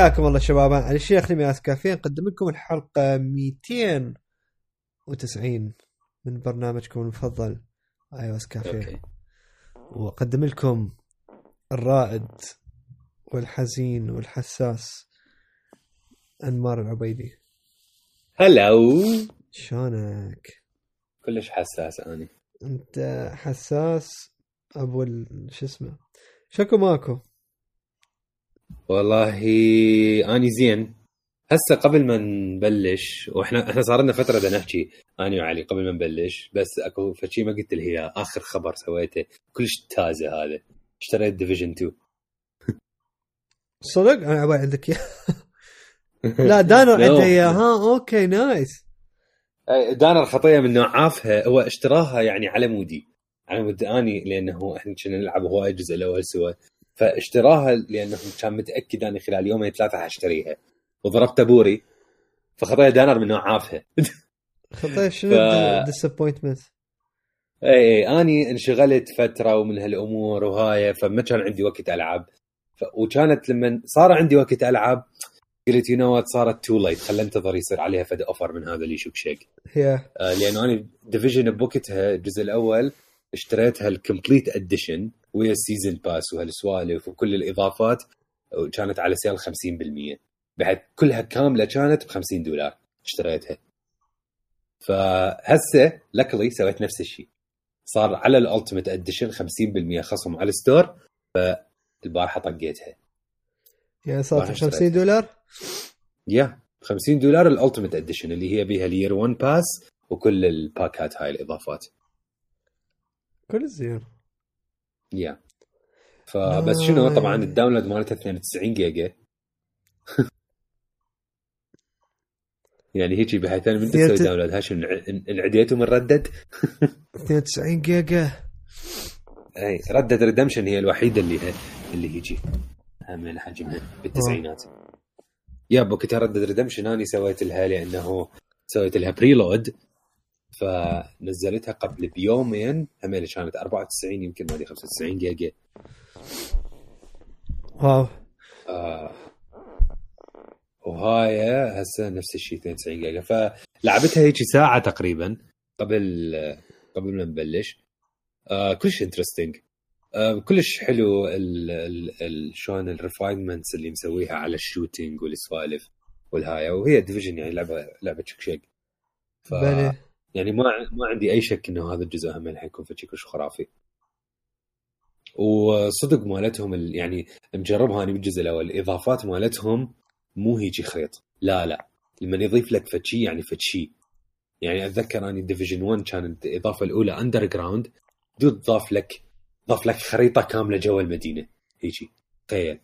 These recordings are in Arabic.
حياكم الله شباب علي الشيخ لمياس كافيه نقدم لكم الحلقة 290 من برنامجكم المفضل آي إس كافيه. okay. وأقدم لكم الرائد والحزين والحساس أنمار العبيدي. هلو شلونك؟ كلش حساس اني أنت حساس أبو شو اسمه؟ شكو ماكو؟ والله آني زين. هسه قبل ما نبلش وإحنا إحنا صار لنا فترة بدنا نحكي آني وعلي قبل ما نبلش بس أكو فشي ما قلت لي اياه آخر خبر سويته كلش تازة هذا. اشتريت Division 2 صدق؟ أنا عبالي عندك إياه. لا دانر. عنده إياه. ها okay nice. دانر خطية من نوعافها هو اشتراها يعني على مودي. على مود آني لأنه إحنا كنا نلعب هواي الجزء الأول سوا. فاشتراها لأنه كان متأكد أني خلال يومين ثلاثة حاشتريها. وضربت بوري فخطيه دانر من نوعافها خطيه شنو؟ ال disappointment اي اي أني انشغلت فترة ومن هالأمور وهاي فما كان عندي وقت ألعب. ف... وكانت لما صار عندي وقت ألعب قلت you know صارت too late خلينا ننتظر يصير عليها فد offer من هذا اللي يشوك شيك هي آه لأن أنا Division بوقتها الجزء الأول اشتريتها ال complete edition ويا ال season pass وهالسوالف وكل الإضافات وكانت على sale 50% بحيث كلها كاملة كانت ب 50 دولار اشتريتها. فهسه luckily سويت نفس الشيء. صار على ال ultimate edition 50% خصم على ال store فالبارحه طقيتها. يعني راح 50 اشتريت. دولار؟ yeah 50 دولار ال ultimate edition اللي هي بيها ال year 1 pass وكل الباكات هاي الإضافات. كل زين yeah فبس شنو آه. طبعا ال download مالتها 92 جيجا. يعني هيجي بحيث أنا من تسوي download. هاي شنو انع- انعديته من Red Dead. 92 جيجا. أي Red Dead Redemption هي الوحيدة اللي هي اللي هيجي. هم حجمها بالتسعينات. yeah بوقتها Red Dead Redemption. اني سويت لها لأنه سويت لها preload فنزلتها قبل بيومين هم اللي كانت 94 يمكن ما أدري 95 جيجا. wow. آه وهاي هسه نفس الشيء 92 جيجا. فلعبتها هيك ساعة تقريبا قبل قبل ما نبلش. آه كلش interesting آه كلش حلو ال ال ال شلون ال refinements اللي مسويها على ال shooting والسوالف والهاي. وهي Division يعني لعبة لعبة شك شك ف بلي يعني ما ما عندي أي شك إنه هذا الجزء هم حيكون في كلش خرافي. وصدق مالتهم ال- يعني مجربها أنا بالجزء الأول الإضافات مالتهم مو هيجي خيط. لا لا. لما يضيف لك فشي يعني فشي يعني أتذكر أني Division 1 كانت الإضافة الأولى Underground dude ضاف لك ضاف لك خريطة كاملة جوا المدينة. هيجي. تخيل.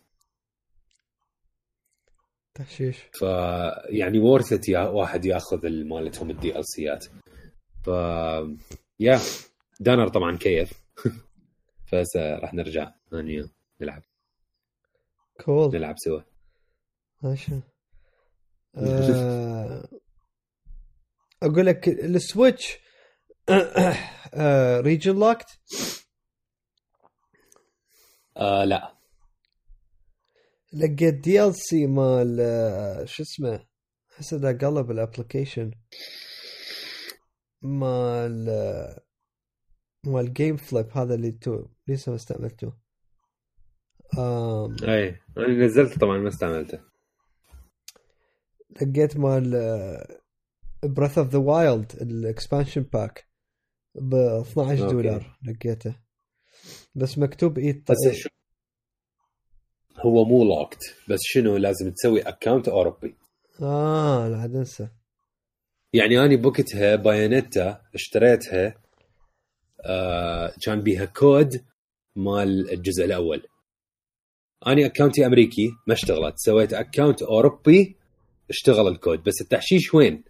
تحشيش ف يعني وورثت يا واحد ياخذ ال- مالتهم الدي ال سيات ف يا دانر طبعا كيف. فهسه راح نرجع اني نلعب. كول نلعب سوا. ماشي. آه، أقول لك السويتش ريجن لوكت آه لا. لقيت DLC مال آه، شو اسمه؟ هسه قلب ال application مال مال Gameflip هذا اللي تو لسه ما استعملته. آم، أي أنا نزلته طبعا ما استعملته. لقيت مال Breath of the Wild ال expansion pack ب 12 okay. دولار لقيته. بس مكتوب اي بس شو؟ هو مو locked بس شنو لازم تسوي account أوروبي. آه لا عاد انسى يعني أنا بوقتها Bayonetta اشتريتها آه كان بيها كود مال الجزء الأول. اني account ي أمريكي ما اشتغلت. سويت account أوروبي اشتغل الكود. بس التحشيش وين؟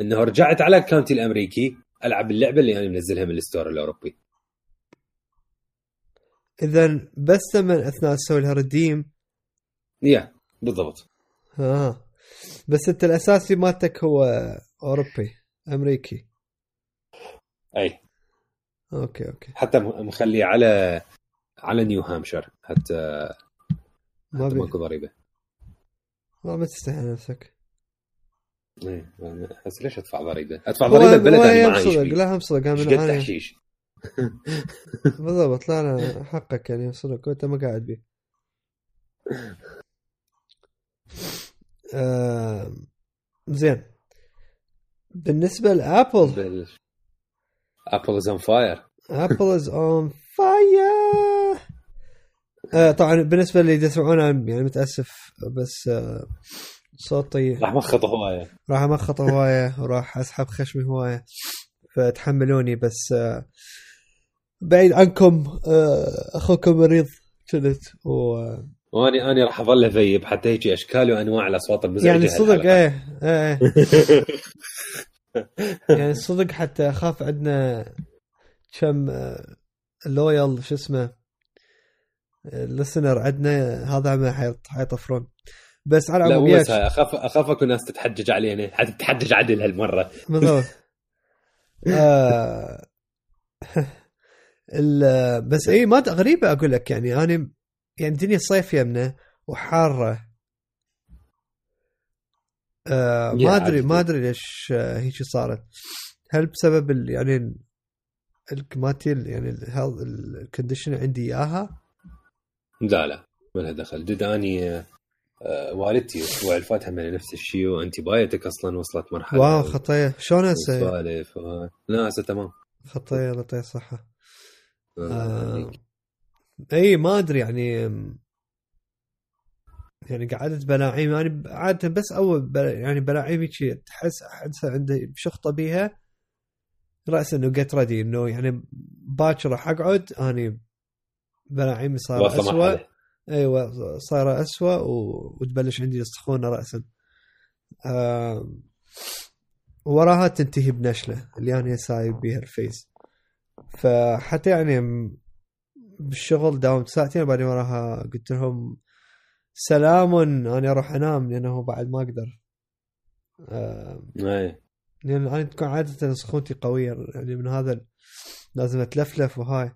إنه رجعت على account ي الأمريكي ألعب اللعبة اللي أنا منزلها من ال store الأوروبي. اذا بس لما أثناء تسوي لها redeem يا بالضبط. آه. بس انت الأساسي مالتك هو أوروبي أمريكي. أي. okay okay. حتى مخليه على على نيو هامبشير حتى ما حتى بي ماكو ضريبة. ما ما تستحي نفسك. إيه بس ليش أدفع ضريبة؟ أدفع ضريبة البلد اللي هو ما عايش صدق لا هم صدق أنا تحشيش؟ بالضبط لا لا حقك يعني صدق وانت ما قاعد بيه. آه زين. بالنسبة ل Apple Apple is on fire Apple is on fire آه، طبعا بالنسبة اللي يسمعونا يعني متأسف بس آه صوتي راح مخط هواية. راح امخط هواية وراح أسحب خشمي هواية فتحملوني بس آه بعيد عنكم آه أخوكم مريض كنت و واني أني راح اظل اذيب حتى هيك أشكال وأنواع الأصوات المزعجة يعني صدق. إيه إيه. يعني صدق حتى أخاف عندنا كم لويال شو اسمه اللسنر عندنا هذا ما حيط- حيطفرون. بس على لا العموم مو هاي اخاف اخاف اكو ناس تتحجج علينا. حتتحجج عدل هالمرة. بالضبط. آه، ال- بس اي ما غريبه أقول لك يعني أنا يعني الدنيا صيف يمنا وحارة. آه ما ادري. ما أدري ليش آه، هيك صارت. هل بسبب ال يعني ال- مالتي ال- يعني ال condition عندي إياها؟ لا لا ما لها دخل. دد أني آه، والدتي الأسبوع اللي فات هم نفس الشيء و antibiotic أصلا وصلت مرحلة wow خطيه شلون هسه؟ وسوالف و- لا هسه تمام. خطيه الله يعطيه الصحه آه. إي ما أدري يعني يعني قعدت بلاعيم يعني عادة بس أول يعني بلاعيم هيك تحس احسها عندي شخطة بيها رأس إنه get ready إنه يعني باكر راح أقعد اني بلاعيمي صار اسوء إيوه صايره اسوء. وتبلش عندي السخونه راسا آه... وراها تنتهي بنشلة اللي أنا سايب بيها ال phase. فحتى يعني بالشغل داومت ساعتين بعدين وراها قلت لهم سلام أنا أروح أنام لأنه بعد ما أقدر. آه... إيه. لأن أنا تكون عادة سخونتي قوية يعني من هذا لازم أتلفلف وهاي.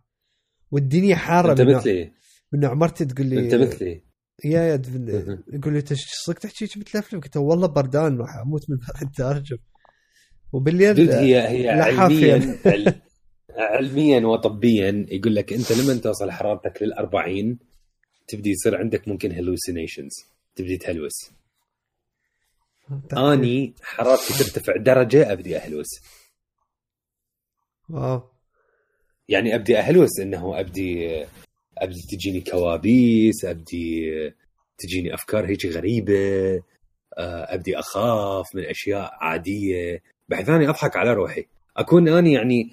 والدنيا حارة أنت مثلي. من نوع مرتي تقول لي أنت مثلي. يا يا يقول لي أنت صدق تحكي هيك متلفلف قلت له والله بردان راح أموت من برد ترجم وبالليل هي هي. علميا عل- علميا وطبيا يقول لك أنت لما توصل حرارتك لل 40 تبدي يصير عندك ممكن هلوسينيشنز تبدي تهلوس. أني حرارتي ترتفع درجة أبدي أهلوس. wow. يعني أبدي أهلوس إنه أبدي أبدي تجيني كوابيس أبدي تجيني أفكار هيك غريبة آه، أبدي أخاف من أشياء عادية. بحيث اني أضحك على روحي. أكون اني يعني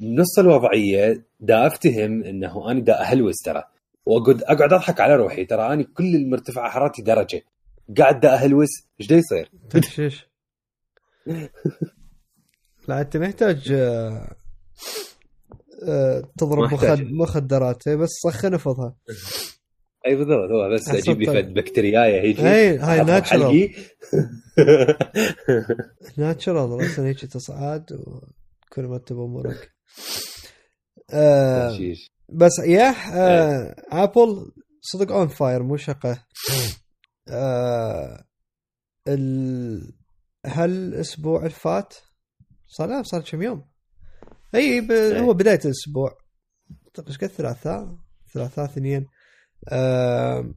بنص الوضعية دا أفتهم إنه اني دا اهلوس ترى. وأقعد أقعد أضحك على روحي. ترى اني كل المرتفعة حرارتي درجة. قاعد دا اهلوس إيش دا يصير؟ تحشيش لا أنت محتاج آه، آه، تضرب ما أحتاج. مخد... مخدرات إيه، بس سخن افضها أي بالضبط. هو بس أجيب لي. فد بكتيريايه هيجي. هاي هاي ناتشرال. ناتشرال راسا هيك تصعد وتكون مرتب أمورك. آه. بس يا آه Apple صدق on fire مو شقة. آه ال هالاسبوع اللي فات؟ صار لا صار كم يوم. إي ب... إيه. هو بداية الأسبوع. أعتقد إيش قد ثلاثاء ثلاثاء اثنين. آه...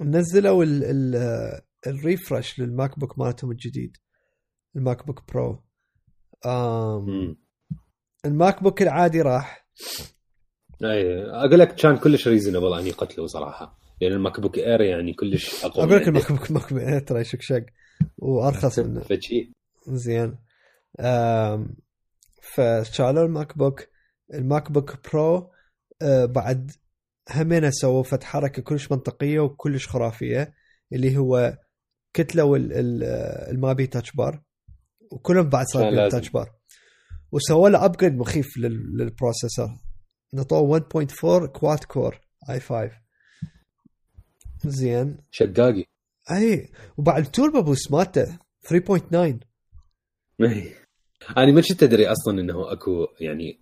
نزلوا ال... ال... ال refresh لل MacBook مالتهم الجديد ال MacBook Pro. آم... ال MacBook العادي راح. أي أقول لك كان كلش reasonable ان يقتلوه صراحة. لأن ال MacBook Air يعني كلش أقوى أقول لك من الماك Book MacBook إيه ترى شقشق وأرخص منه. فشي زين. فشالوا ال MacBook. ال MacBook Pro آه، بعد همين سووا فت حركة كلش منطقية وكلش خرافية اللي هو كتلوا آه، الما بي touch bar وكلهم بعد صار. touch bar وسووا له upgrade مخيف لل- لل processor. نطوه 1.4 quad core i5 زين. شقاقي. اي. وبعد ال turbo boost مالته 3.9 أنا ما كنت أدري أصلا إنه أكو يعني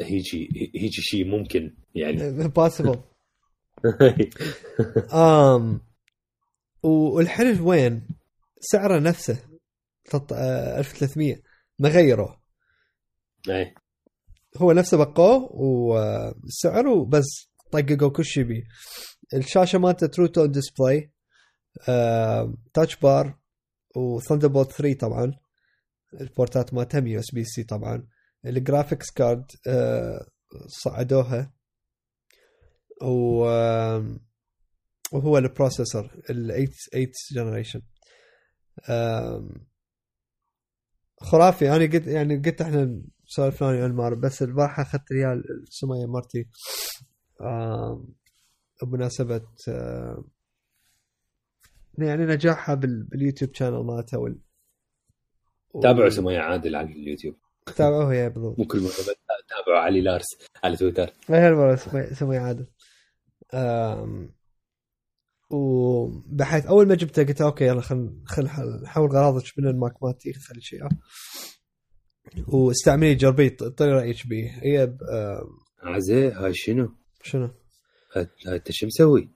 هيجي هيجي شيء ممكن يعني. امبوسيبل um والحلو وين؟ سعره نفسه تلت- آه، 1300 ما غيروه اي هو نفسه بقوه والسعر وبس طققوا كل شيء بيه. الشاشه مالته True Tone display touch bar و Thunderbolt 3 طبعا. ال port ات مالتها USB-C طبعا. ال graphics card آه، صعدوها. و آم، وهو ال processor ال 8 generation خرافي. أنا قلت يعني قلت إحنا سولفنا عن ألمار بس البارحة أخذت Air ل سمية مرتي بمناسبة يعني نجاحها بال- بال YouTube channel مالتها وال تابعوا سمية عادل على اليوتيوب. تابعوه يا بالضبط مو كل مرة بس تابعوا علي لارس على تويتر. ما هي المره سمية عادل. وبحيث أول ما جبته قلت okay يلا خل خل نحول غراضك من ال Mac مالتي خلي شيء آه. واستعملي جربيه طلع رايك بيه هي ب- آم، عزي هاي شنو؟ شنو؟ هاي هاي أنت شو مسوي؟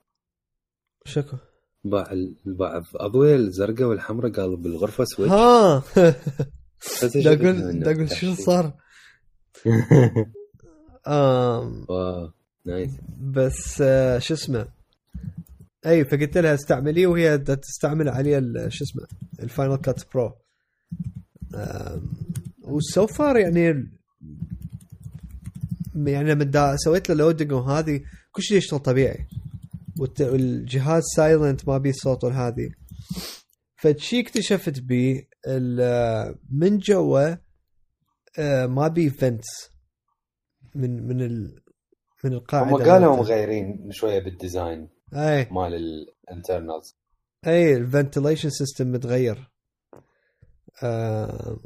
شكو؟ باع باع الاضويه الزرقاء والحمراء قال بالغرفة اسود ها دا أقول دا أقول شو صار؟ آم wow nice بس آه، شو اسمه أي فقلت لها استعمليه وهي تستعمل عليه شو اسمه ال Final Cut Pro و so far يعني يعني لما سويت له loading وهذه كل شيء يشتغل طبيعي. والجهاز silent ما بيه صوت هذه. فشي اكتشفت بيه ال- من جوا آه، ما بيه vents من من ال من القاعدة هم قالوا. مغيرين شوية بال design اي مال ال internals اي ال ventilation system متغير. آه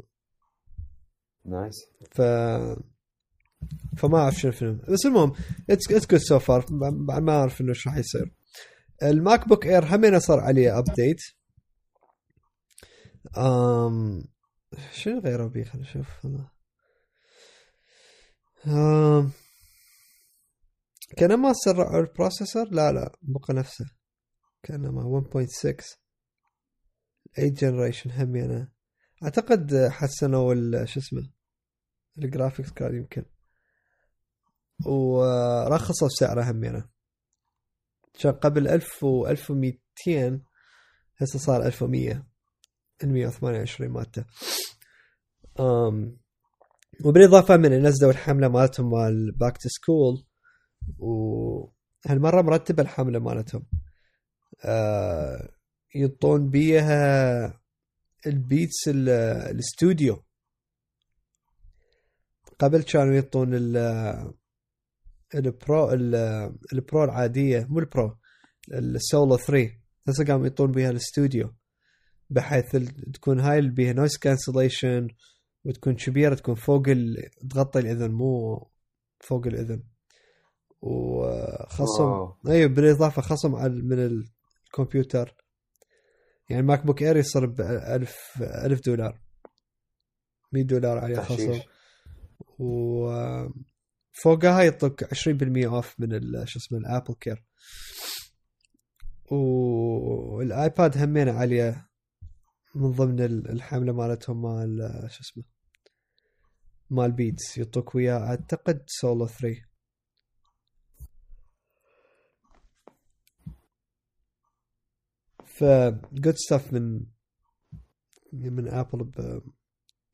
nice ف فما أعرف شنو الفيلم. بس المهم it's it's good so far ما أعرف إنه إيش راح يصير الماك بوك إير همينه صار عليه update um, شنو غيره بيه خلينا نشوف. um, كأنما سرعوا ال processor لا لا بقى نفسه. كأنما 1.6 8 generation همينة. أعتقد حسنوا شو اسمه؟ ال graphics card يمكن. ورخصوا سعره همينه. كان قبل 1000 و 1200 هسه صار 1100 ال 128 مالته. وبالإضافة من نزلوا الحملة مالتهم مال back to school وهالمرة مرتبه الحملة مالتهم. آه يطون بيها البيتس ال- الاستوديو قبل كانوا يعطون ال البرو ال- البرو العادية مو البرو السولو 3 هسه قاموا يعطون بها الاستوديو بحيث تكون هاي اللي بيها noise cancellation وتكون كبيرة تكون فوق ال... تغطي الإذن مو فوق الإذن. وخصم. أيوه بالإضافة خصم على من الكمبيوتر. يعني ماك بوك اير يصير ب 1000 1000 دولار. 100 دولار عليه خصم. وفوقها يعطوك 20% off من شو اسمه ال Apple Care. والآيباد همين عليه من ضمن ال- الحملة مالتهم مال شو اسمه مال بيتس. يعطوك وياه أعتقد سولو 3 ف good stuff من من ابل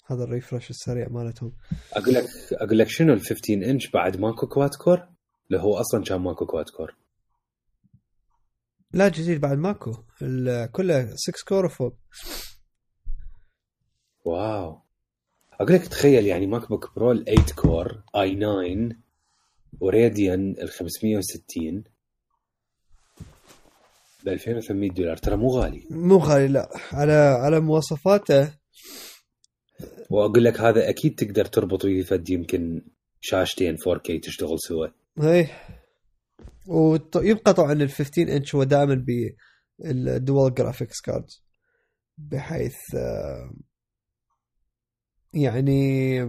بهذا ال refresh السريع مالتهم. أقول لك أقول لك شنو ال 15 انش بعد ماكو quad core؟ اللي هو أصلا كان ماكو quad core لا جديد بعد ماكو. كله 6 core وفوق wow. أقول لك تخيل يعني ماك بوك برو ال 8 core i9 و Radeon ال 560 ب 2800 دولار. ترى مو غالي. مو غالي لا. على على مواصفاته وأقول لك هذا أكيد تقدر تربط ويه فد يمكن شاشتين 4K تشتغل سوا. اي ويبقى طبعا ال 15 انش هو دائما بال dual graphics card بحيث آه، يعني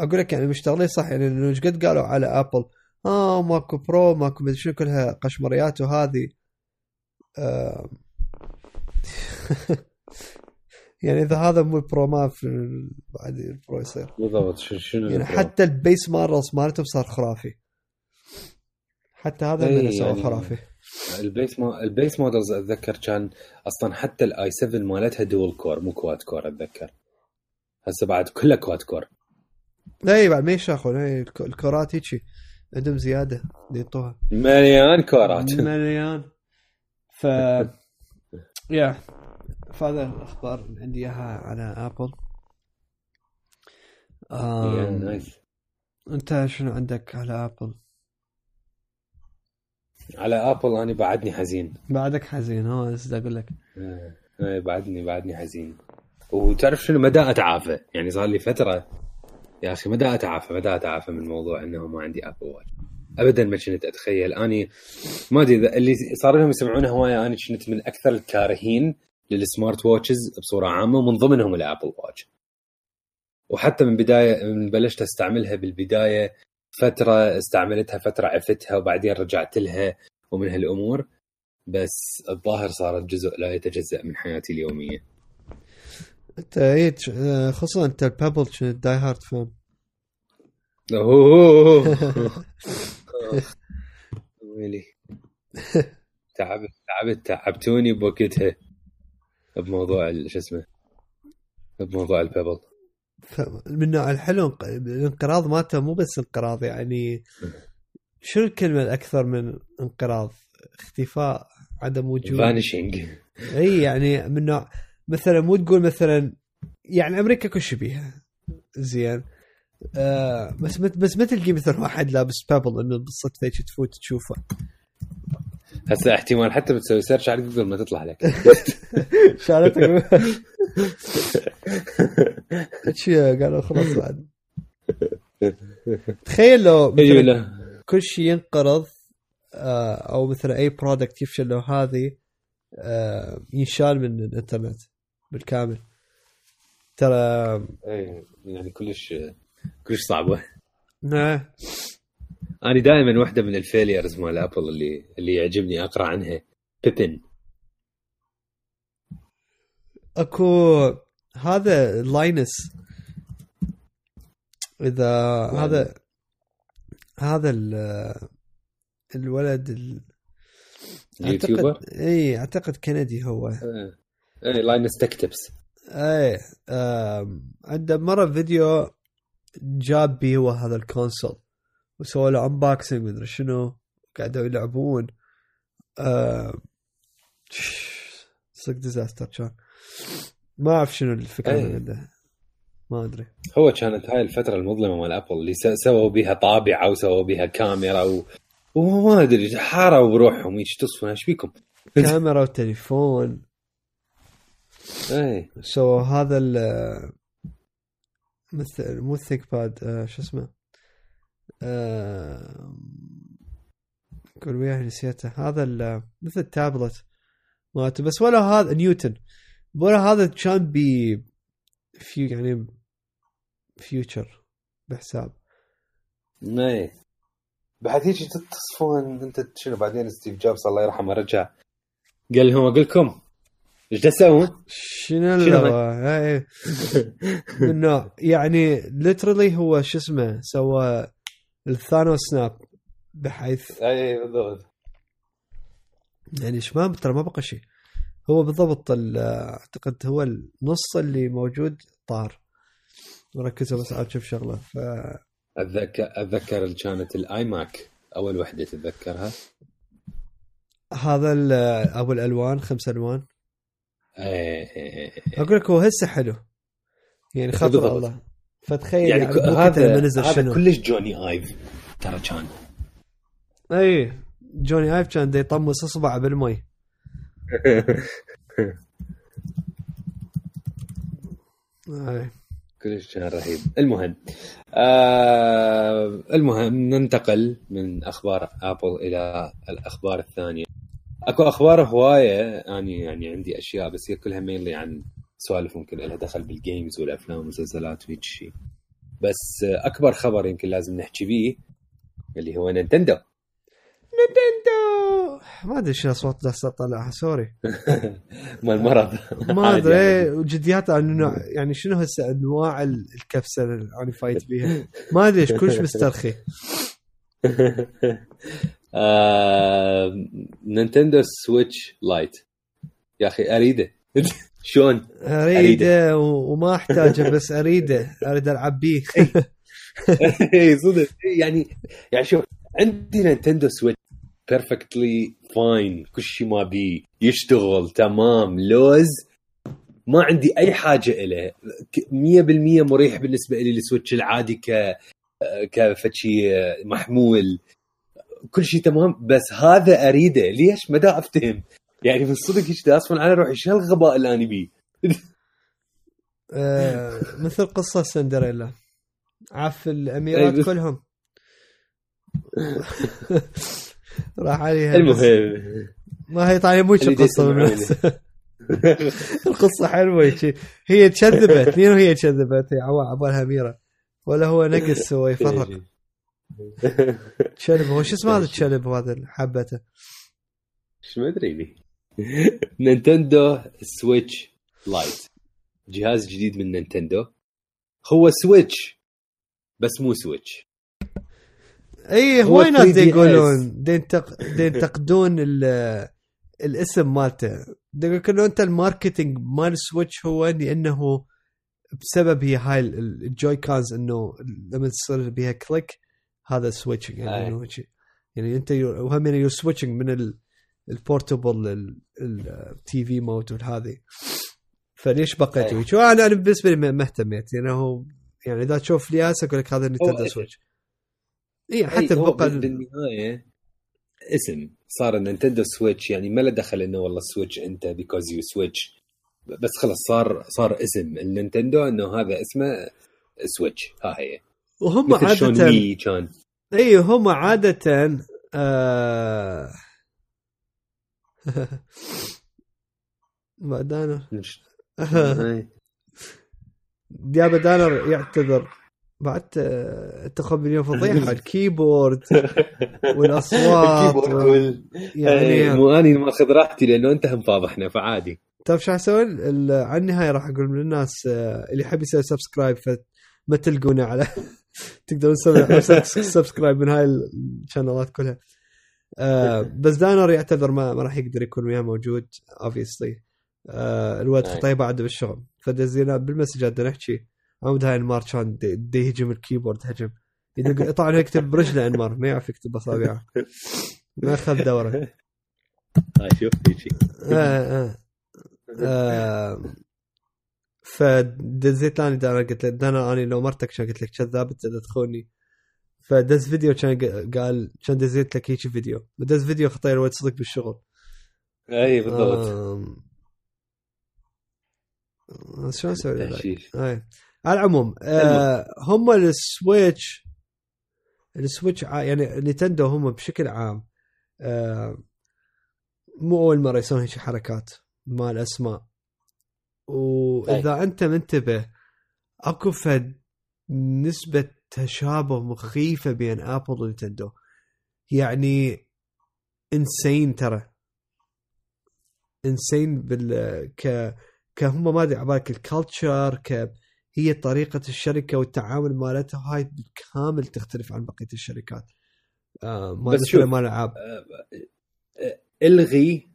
أقول لك يعني مشتغلين صح يعني إيش قد قالوا على ابل آه ماكو pro ماكو مدري شنو كلها قشمريات وهذه. آه يعني إذا هذا مو ال pro ما في بعد ال pro يصير. بالضبط شنو يعني؟ حتى ال base models مالتهم صار خرافي. حتى هذا إي من سوى يعني- خرافي. ال base ما ال base models أتذكر كان أصلا حتى ال i7 مالتها dual core مو quad core أتذكر. هسه بعد كلها quad core اي بعد ما يشاخون الك- ال core ات هيجي عندهم زيادة يعطوها مليان core ات. مليان. ف يا فهذا الأخبار اللي عندي إياها على ابل آم، أنت شنو عندك على ابل؟ على ابل أنا بعدني حزين. بعدك حزين ها بس بدي أقول لك. آه، آه، بعدني بعدني حزين. وتعرف شنو؟ مدى أتعافى. يعني صار لي فترة يا أخي مدى أتعافى مدى أتعافى من موضوع إنه ما عندي Apple Watch ابدا ما كنت أتخيل. أني ما أدري اللي صار لهم يسمعونه هواية أنا كنت من أكثر الكارهين. لل smart watches بصورة عامة ومن ضمنهم ال Apple Watch. وحتى من بداية من بلشت أستعملها بالبداية فترة استعملتها فترة عفتها وبعدين رجعت لها ومن هالأمور. بس الظاهر صارت جزء لا يتجزأ من حياتي اليومية. أنت اي تش- آه، خصوصا أنت ال Pebble كنت die hard fan ويلي. تعبت تعبت تعبتوني بوقتها. بموضوع شو اسمه بموضوع ال Pebble. من نوع الحلو انق- الانقراض مالته مو بس انقراض يعني شنو الكلمة الأكثر من انقراض؟ اختفاء عدم وجود. vanishing إي يعني من نوع مثلا مو تقول مثلا يعني أمريكا كل شيء بيها. زين. آه بس بس ما تلقي مثلا واحد لابس Pebble إنه بالصدفة تفوت تشوفه. هسه احتمال حتى بتسوي search على جوجل ما تطلع لك. شالتك قالوا خلاص بعد. تخيل لو لا. كل شيء ينقرض آه، أو مثلا أي product يفشل لو هذه آه، ينشال من الإنترنت بالكامل. ترى إيه، يعني كلش كلش صعبه نعم. أنا دائما واحدة من ال failures مال Apple اللي اللي يعجبني أقرأ عنها. Pippin اكو هذا Linus إذا هذا هذا ال- الولد ال... ال YouTuber اعتقد إي أعتقد كندي هو. إيه. إيه، Linus Tech Tips إيه آم، عنده مرة فيديو جاب بيه هو هذا ال console. وسوى له unboxing مدري شنو. قعدوا يلعبون. آم، صدق disaster كان. ما أعرف شنو الفكرة أي. من عنده ما أدري. هو كانت هاي الفترة المظلمة مال Apple اللي سووا بها طابعة وسووا بها كاميرا و... وما أدري حاروا بروحهم إيش تصفون إيش بيكم؟ كاميرا وتليفون. إيه. سووا هذا ال مثل مو الثينك باد آه شو اسمه؟ آه قول وياه نسيته. هذا مثل التابلت مالته. بس ولا هذا نيوتن. ولا هذا كان بي في يعني فيوتشر بحساب إيه بعد هيك تصفون أنت شنو بعدين ستيف جوبز الله يرحمه رجع قال لهم أقول لكم إيش تسوون؟ شنو اللغة؟ إيه. نوع يعني literally هو شو اسمه سوى ال Thanos snap بحيث اي بالضبط يعني إيش ما ترى ما بقى شيء هو بالضبط ال- أعتقد هو النص اللي موجود طار. ركزوا بس على كم شغلة. ف اتذكر أتذكر اللي كانت ال iMac أول وحدة تتذكرها؟ هذا أبو الألوان خمس ألوان. إيه إيه، إيه. أقول لك هو هسه حلو. يعني خاطر بالضبط. الله. فتخيل يعني, يعني, هذا لما نزل هذا شنو. كلش Jony Ive. ترى كان. اي Jony Ive كان يطمس اصبعه بالمي. كلش كان رهيب. المهم آه المهم ننتقل من أخبار Apple إلى الأخبار الثانية. أكو أخبار هواية اني يعني عندي أشياء بس هي كلها mainly عن سوالف ممكن لها دخل بال games والأفلام والمسلسلات وهيك شيء بس آه، أكبر خبر يمكن لازم نحكي بيه اللي هو Nintendo. Nintendo! ما أدري شنو اصوات جالس اطلعها sorry. مال مرض ما أدري يعني. عن نوع يعني شنو هسه أنواع ال- الكبسة اللي أنا فايت بيها؟ ما أدري ليش كلش مسترخي. Nintendo Switch Lite. يا أخي أريده. شلون؟ أريده و- وما أحتاجه بس أريده. أريد ألعب بيه. اي صدق. يعني يعني شوف عندي Nintendo Switch. perfectly fine كل شيء ما بيه يشتغل. تمام. لوز. ما عندي أي حاجة له ك- 100% مريح بالنسبة لي ال Switch العادي ك كفشي محمول. كل شيء تمام. بس هذا أريده. ليش؟ ما دا أفتهم. يعني من صدق هيك دا اصفن على روحي. شو الغباء اللي أنا بيه؟ آه، مثل قصة سندريلا. عف الأميرات أي. كلهم. راح عليها المهم. ما هي طالع مو شي أريد قصة يسمعوني. بالمناسبة. القصة حلوة. هي تكذبت مين هي عوا عبالها اميره ولا هو نقص هو يفرق. كلب هو شو اسمه هذا الكلب هذا حبته؟ شو ما أدري لي نينتندو سويتش Lite. جهاز جديد من Nintendo. هو Switch بس مو Switch. اي هو هواي ناس 3DS. دي يقولون ينتقدون ال- الاسم مالته. يقول انه انت ال marketing مال Switch هو اني انه بسبب هي هاي ال- ال- ال Joy-Cons إنه لما تصير بها click هذا switching يعني يعني أنت وهم you switching من ال- ال portable ال TV mode وهذه فليش بقيت أنا بالنسبة لي ما اهتميت يعني هو يعني إذا تشوف لياس أقول لك هذا Nintendo Switch اي أي حتى بال- بالنهاية اسم. صار ال Nintendo Switch يعني ما له دخل إنه والله switch أنت because you switch بس خلص صار صار اسم ال Nintendo إنه هذا اسمه Switch. ها هي. وهم عادة كان. اي هم عادة آه... هاي. ديابا دانر يعتذر. بعد تاخذ مليون فضيحة. الكيبورد والأصوات الكيبورد وال- وال- إيه، يعني مو اني ماخذ راحتي لأنه أنت هم فاضحنا فعادي. طيب شو حسوي؟ ال- على النهاية راح أقول للناس آه، اللي يحب يسوي سبسكرايب فما تلقونا على تقدرون تسوي سبسكرايب من هاي الشانلات كلها. آه، بس دانر يعتذر ما, ما راح يقدر يكون وياه موجود اوبسلي الوقت أي. خطيه بعد بالشغل. فدزينا بالمسجات بدنا نحكي. عمود هاي انمار كان دي, يهجم الكيبورد هجم. طبعا يكتب برجله انمار ما يعرف يكتب اصابعه ما اخذ دوره. هاي شوف هيجي آه آه. آه فدزيت لاني دانا قلت له دانا اني لو مرتك كان قلت لك كذاب انت تدخلني فدز فيديو كان قال كان دزيت لك هيك فيديو. بدز فيديو خطير الولد صدق بالشغل. أي بالضبط. آه، شلون أسوي. أي. على العموم آه هم السويتش السويتش يعني نينتندو هم بشكل عام آه مو أول مرة يسوون هيك حركات مال اسماء وإذا أنت منتبه أكو فد نسبة تشابه مخيفة بين آبل ونينتندو يعني insane ترى. insane بال ك كهم ما أدري عبالك ال culture ك هي طريقة الشركة والتعامل مالتها هاي بالكامل تختلف عن بقية الشركات. آه ما بس شوف. مال الالعاب إلغي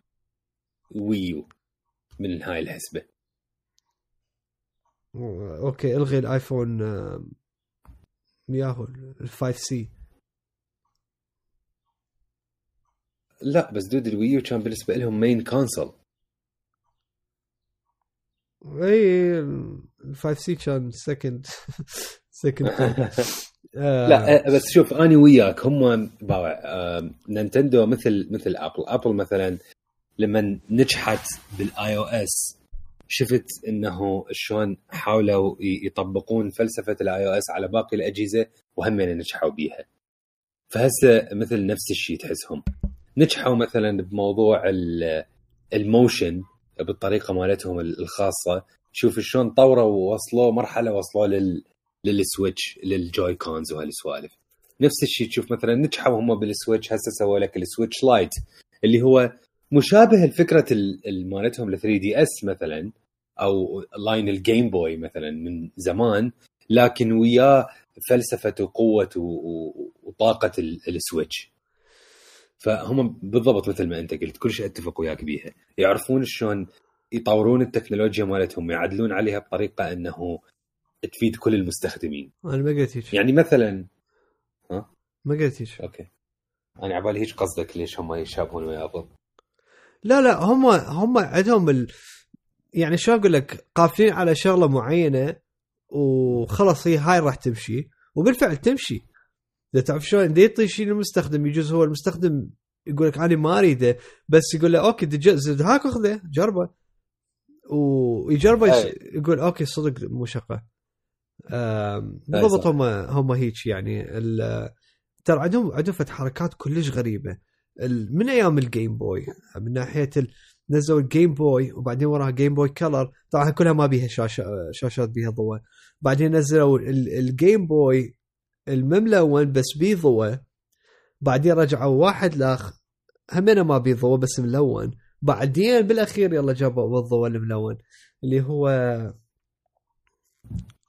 Wii U من هاي الحسبة. أوكي إلغي الآيفون آه، ياهو ال 5C. لا بس dude ال Wii U كان بالنسبة لهم main console اي ال 5C كان second second لا آه، بس شوف اني وياك هم باوع نينتندو مثل مثل أبل. أبل مثلا لما نجحت بال iOS شفت إنه شلون حاولوا يطبقون فلسفة ال iOS على باقي الأجهزة وهم نجحوا بيها. فهسه مثل نفس الشيء تحسهم. نجحوا مثلا بموضوع ال- motion بالطريقة مالتهم الخاصة. شوف شلون طوروا ووصلوا مرحلة وصلوا لل للسويتش لل Joy-Cons وهالسوالف. نفس الشيء تشوف مثلا نجحوا هم بالسويتش هسه سووا لك السويتش Lite اللي هو مشابه لفكره ال- ال- مالتهم ل 3DS مثلا أو line الجيم بوي مثلا من زمان لكن وياه فلسفة وقوة وطاقة ال- السويتش. فهم بالضبط مثل ما انت قلت كل شيء اتفق وياك بيها. يعرفون شلون يطورون التكنولوجيا مالتهم ويعدلون عليها بطريقة إنه تفيد كل المستخدمين. أنا ما قلت هيك. يعني مثلا ما قلت هيك. أوكي. أنا عبالي هيك قصدك ليش هم يشابهون ويا ابل لا لا هم هم عندهم ال... يعني شو أقول لك؟ قافلين على شغلة معينة وخلص هي هاي راح تمشي وبالفعل تمشي. إذا تعرف شلون إذا يعطي شيء للمستخدم يجوز هو المستخدم يقول لك أنا ما أريده بس يقول له أوكي زد هاك اخذه جربه. ويجربه. يقول أوكي صدق مو شقه بالضبط. هم هم هيك يعني. ترى عندهم عندهم فت حركات كلش غريبة. من أيام الجيم بوي من ناحية ال... نزلوا الجيم بوي وبعدين وراها Game Boy Color طبعا كلها ما بيها شاشة شاشات بيها ضوء. بعدين نزلوا ال- الجيم بوي الملون بس بيه ضوء بعدين رجعوا واحد لاخ همنا ما بيه ضوء بس ملون. بعدين بالأخير يلا جابوا الضوء الملون. اللي هو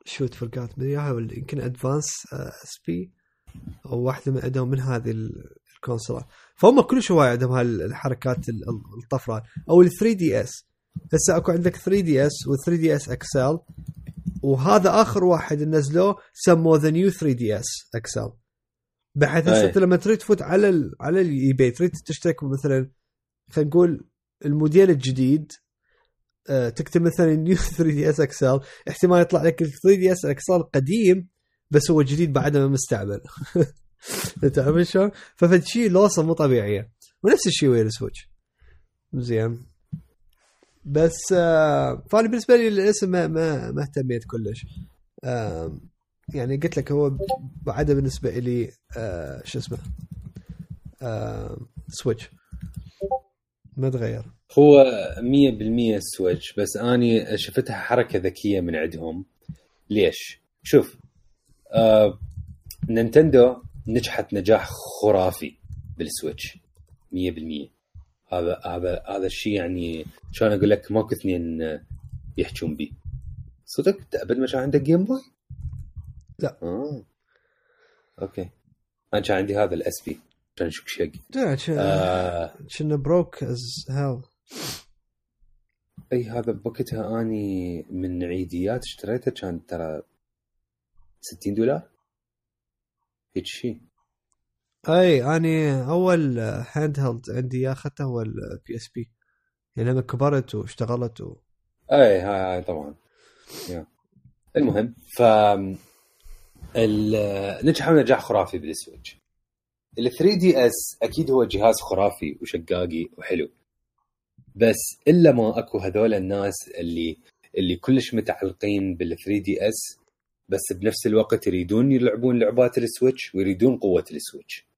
شوت فرقات من إياها؟ يمكن Advance SP أو واحدة من عندهم من هذه ال- الكونسولات. فهم كل هواي عندهم هالحركات ال- ال- الطفرات. أو ال 3DS هسه أكو عندك 3 دي اس و 3 دي اس اكسل وهذا آخر واحد نزلوه سموه the new 3DS XL بحيث هسه. انت لما تريد تفوت على ال على ال eBay تريد تشتري لك مثلا خلينا نقول الموديل الجديد آه، تكتب مثلا new 3DS XL احتمال يطلع لك ال 3DS XL القديم بس هو جديد بعده ما مستعمل. تعرف شلون؟ ففد شيء لوصة مو طبيعية. ونفس الشيء ويا السويتش زين. بس آه فأنا بالنسبة لي الاسم ما ما, اهتميت كلش. آه يعني قلت لك هو بعده بالنسبة لي آه شو اسمه سويتش ما تغير. هو 100% سويتش بس أني شفتها حركة ذكية من عندهم. ليش؟ شوف نينتندو نجحت نجاح خرافي بالسويتش 100% هذا هذا هذا الشيء يعني شلون أقول لك ماكو اثنين آه، يحجون به صدق؟ انت ابد ما كان عندك جيم بوي؟ لا. آه. أوكي. أنا كان عندي هذا ال SP كان شقشق لا ش- آه. شنو broke as hell إي هذا بوقتها أني من عيديات اشتريته كان ترى 60 دولار. هيك شيء. أي اني أول handheld عندي أخذته هو ال PSP يعني لما كبرت واشتغلت و... أي هاي هاي طبعا. yeah. المهم ف نجحوا نجاح خرافي بالسويتش ال 3DS أكيد هو جهاز خرافي وشقاقي وحلو. بس إلا ما أكو هذول الناس اللي اللي كلش متعلقين بال 3DS بس بنفس الوقت يريدون يلعبون لعبات السويتش ويريدون قوة السويتش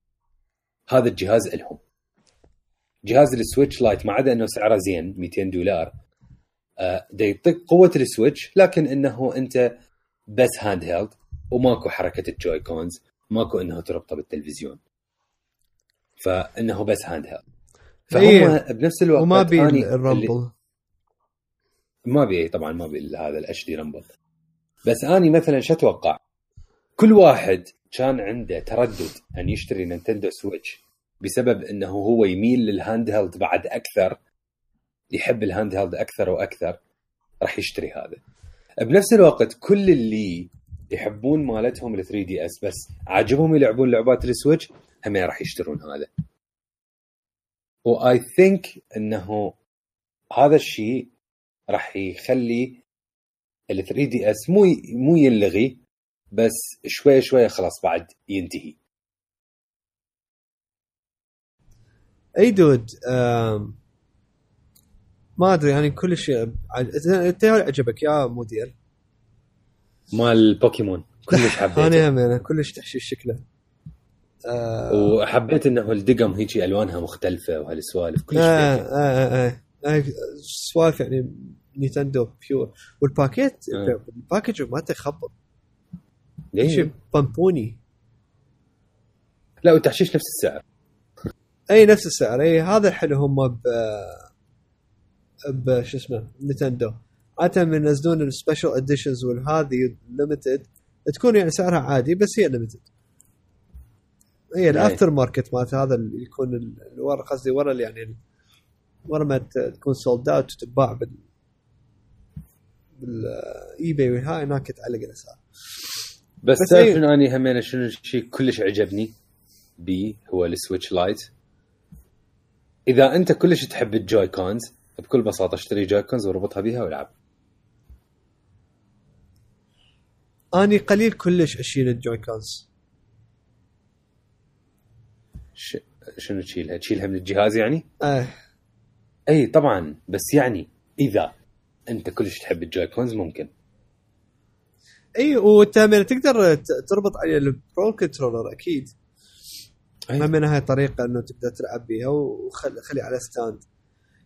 هذا الجهاز الهم. جهاز السويتش لايت ما عدا إنه سعره زين 200 دولار. آه، دا يعطيك قوة السويتش لكن إنه أنت بس handheld وماكو حركة الجوي كونز ماكو إنه تربطه بالتلفزيون. فإنه بس handheld فهم إيه. بنفس الوقت وما بي ال rumble ما بي طبعا ما بي هذا ال HD rumble بس أني مثلا شو أتوقع؟ كل واحد كان عنده تردد أن يشتري نينتندو سويتش بسبب أنه هو يميل لل handheld بعد أكثر يحب ال handheld أكثر وأكثر راح يشتري هذا. بنفس الوقت كل اللي يحبون مالتهم ال 3DS بس عاجبهم يلعبون لعبات السويتش هم راح يشترون هذا. واي ثينك إنه هذا الشيء راح يخلي ال 3 دي إس مو مو ينلغي بس شوي شوي خلاص بعد ينتهي إي دود ما أدري يعني كل شيء أنت عجبك يا مدير مال بوكيمون كلش حبيته أنا هم أنا كلش تحشيش شكله آه، وحبيت إنه الدقم هيك ألوانها مختلفة وهالسوالف كلش آه. آه آه آه. سوالف يعني نينتندو بيور والباكيت آه. الباكج ما تخبط ليه؟ شيء بامبوني. لا والتحشيش نفس السعر. أي نفس السعر. أي هذا الحلو هم ب ب شو اسمه نينتندو. عاده من ينزلون ال special editions والهذه limited تكون يعني سعرها عادي بس هي limited هي ال aftermarket مالت هذا اللي يكون ورا قصدي ورا يعني ورا ما تكون sold out وتتباع بال بال eBay والهاي هناك تعلق الأسعار. بس, بس تعرف إيه. شنو اني همين شنو الشيء كلش عجبني بي هو السويتش لايت إذا أنت كلش تحب الجوي كونز بكل بساطة اشتري جوي كونز واربطها بيها والعب أني قليل كلش أشيل الجوي كونز ش... شنو تشيلها؟ تشيلها من الجهاز يعني؟ آه اي طبعا بس يعني إذا أنت كلش تحب الجوي كونز ممكن اي وانت تقدر تربط على ال Pro Controller أكيد أي. ما منها طريقة إنه تقدر تلعب بيها وخلي خلي على stand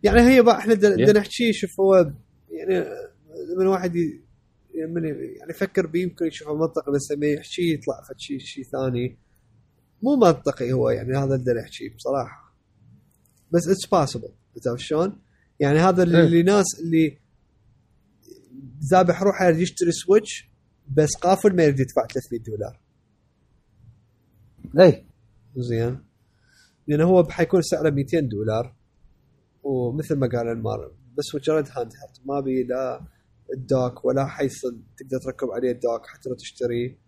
يعني هي بقى إحنا بدنا نحكي شوف هو يعني من واحد ي- من يعني يفكر بيه يمكن يشوفه منطقي بس لما يحكي يطلع فد شيء شيء ثاني مو منطقي هو يعني هذا اللي بدنا نحكيه بصراحة بس it's possible تعرف شلون؟ يعني هذا اللي, إيه. اللي ناس اللي ذابح روحه يشتري سويتش بس قافل ما يريد يدفع 300 دولار. إي. زين. لأنه هو حيكون سعره 200 دولار. ومثل ما قال انمار بس مجرد handheld ما بي لا ال dock ولا حيصل تقدر تركب عليه ال dock حتى لو تشتري.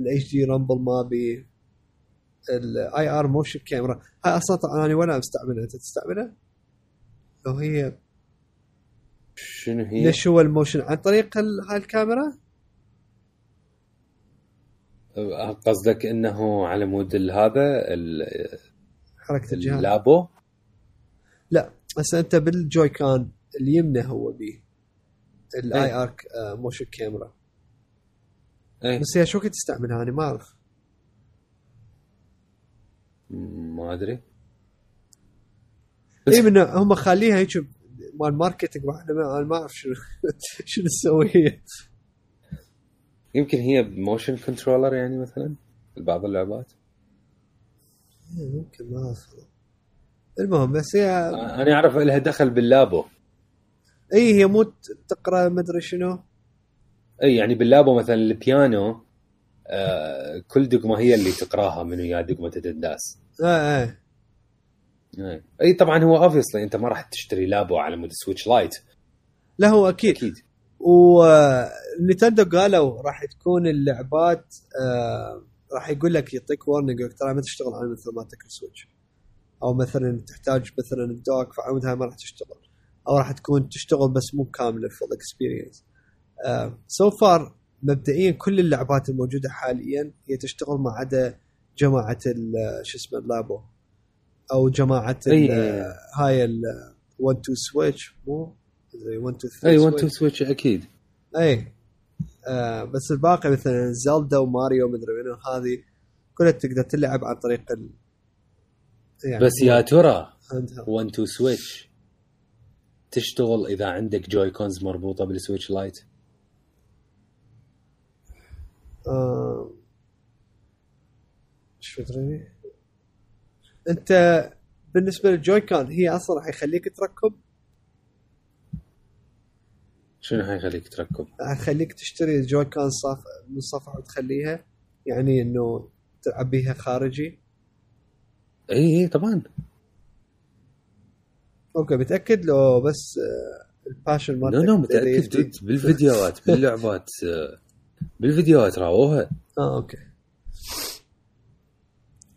ال HD rumble ما بي. ال IR motion camera. هاي أصلا طبعا أنا ولا مستعملها أنت تستعملها؟ لو هي شنو هي؟ ليش هو ال motion عن طريق هاي الكاميرا؟ قصدك إنه على مود هذا حركة الجهاز. اللابو لا هسه أنت بالجوي كون اليمنى هو بيه ال IR motion camera بس هي شو كنت تستعملها أنا ما أعرف. ما أدري. اي من هم خليها هيك مال marketing أنا ما أعرف شنو شنو تسوي يمكن هي motion controller يعني مثلا؟ بعض اللعبات؟ إيه، ممكن ما اعرف المهم بس هي أنا أعرف لها دخل باللابو. اي هي مو تقرأ ما أدري شنو. اي يعني باللابو مثلا البيانو آه كل دقمة هي اللي تقرأها من ويا دقمة الدنداس. آه آه اي اي طبعا هو obviously أنت ما راح تشتري لابو على مود سويتش لايت. لا هو أكيد. أكيد. ونينتندو قالوا راح تكون اللعبات آه راح يقول لك يعطيك warning لك ترى ما تشتغل على مثل ما تكر سويتش أو مثلا تحتاج مثلا ال dock فعمودها ما راح تشتغل. أو راح تكون تشتغل بس مو كاملة full experience so far مبدئيا كل اللعبات الموجودة حاليا هي تشتغل ما عدا جماعة ال- شو اسمه اللابو. أو جماعة أي. هاي ال 1 2 سويتش مو؟ زي 1 2 3 اي 1 2 سويتش أكيد. اي آه بس الباقي مثلا زلدا وماريو مدري منو هذه كلها تقدر تلعب عن طريق ال يعني بس يا ترى handheld. 1 2 سويتش تشتغل إذا عندك جوي كونز مربوطة بالسويتش لايت آه شو تدري أنت بالنسبة للجوي كان هي أصلا راح يخليك تركب شنو حيخليك تركب؟ راح يخليك تشتري الجوي كان صاف من صفحه وتخليها يعني انه تلعب بيها خارجي. إي إي طبعا. أوكي متأكد؟ لو بس آه الباشن مالتك لا بدأ متأكد بالفيديوهات باللعبات آه، بالفيديوهات راووها آه okay.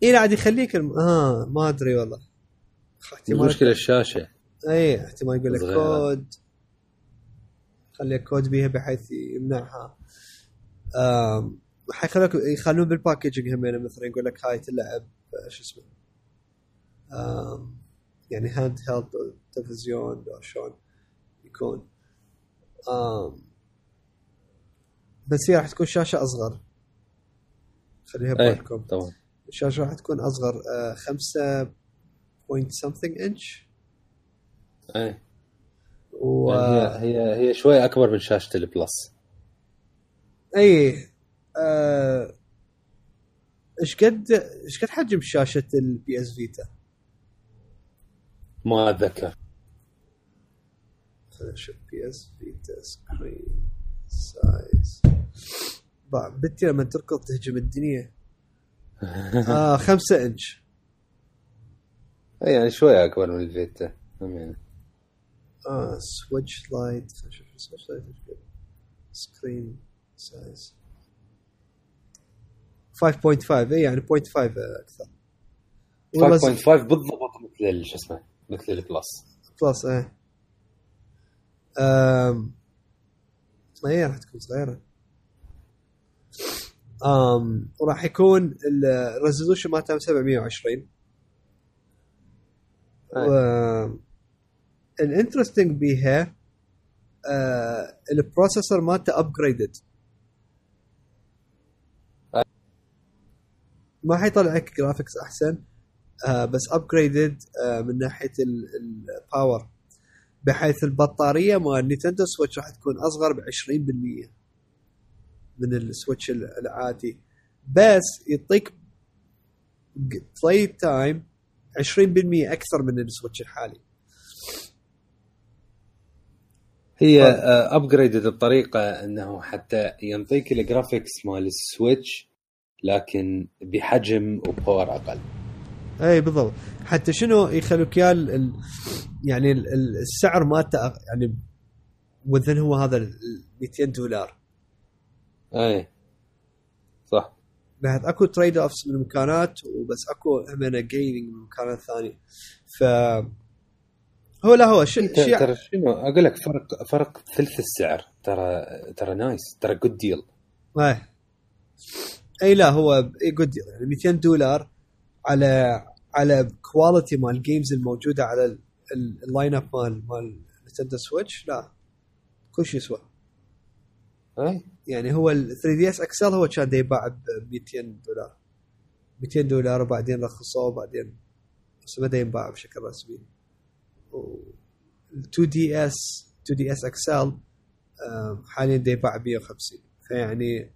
إي لا عاد يخليك الم... آه ما أدري والله. المشكلة الشاشة. إي احتمال يقول لك. كود. خلي كود بيها بحيث يمنعها. حيخلوك يخلون بال packaging همين مثلا يقول لك هاي تلعب آه، شو اسمه؟ يعني handheld تلفزيون أو شلون يكون. بس هي راح تكون شاشة أصغر. خليها اي ببالكم طبعا. الشاشه راح تكون أصغر آه، خمسة point something inch اي و يعني هي هي هي شوي أكبر من شاشة ال Plus إي آه إيش قد إيش قد حجم شاشة ال PS Vita؟ ما أتذكر. خلينا نشوف. PS Vita screen size بنتي لما تركض تهجم الدنيا. آه خمسة إنش. إي يعني شوي أكبر من ال Vita. آه Switch Lite نشوف Switch Lite screen size 5.5 اي يعني 0.5 أكثر. والله 5.5 بالضبط مثل شو اسمه مثل ال Plus Plus إيه أم... ما هي راح تكون صغيرة. أم... وراح يكون ال resolution مالتها 720 و ال interesting بيها آه ال processor مالته upgraded ما حيطلع لك graphics أحسن آه بس upgraded آه من ناحية ال power بحيث البطارية مال Nintendo Switch راح تكون أصغر ب 20% من ال Switch العادي. بس يعطيك play time 20% أكثر من ال Switch الحالي. هي طيب. upgraded بطريقة إنه حتى ينطيك ال graphics مال ال Switch لكن بحجم وباور أقل. اي بالضبط. حتى شنو يخلوك يا يعني ال- ال- السعر مالته يعني وذن هو هذا ال 200 دولار. اي صح. بعد أكو تريد اوفس من المكانات وبس أكو همنا جيمنج من مكانات ثانية ف هو لا هو شيء ترى شيء ترى شنو؟ أقول لك فرق فرق ثلث السعر. ترى ترى nice. ترى good deal اي أي لا هو good يعني 200 دولار على على quality مال ال games الموجودة على ال- ال- ال line-up مال مال Nintendo Switch لا. كل شيء يسوى اي يعني هو ال 3DS XL هو كان يباع ب 200 دولار. 200 دولار وبعدين رخصوه وبعدين بس بدا ينباع بشكل رسمي. 2 دي اس 2 دي اس اكسل حاليا دا يباع ب 150 فيعني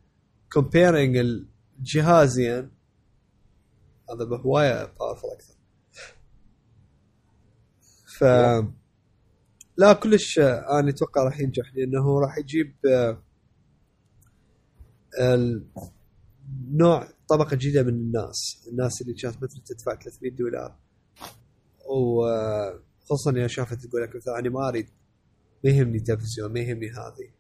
comparing الجهازين هذا بهواية powerful أكثر. ف لا كلش آه، أنا أتوقع راح ينجح لأنه راح يجيب آه، نوع طبقة جديدة من الناس. الناس اللي كانت مثل تدفع 300 دولار. وخصوصا اذا شافت تقول لك مثلا أنا ما أريد ما يهمني تلفزيون ما يهمني هذه.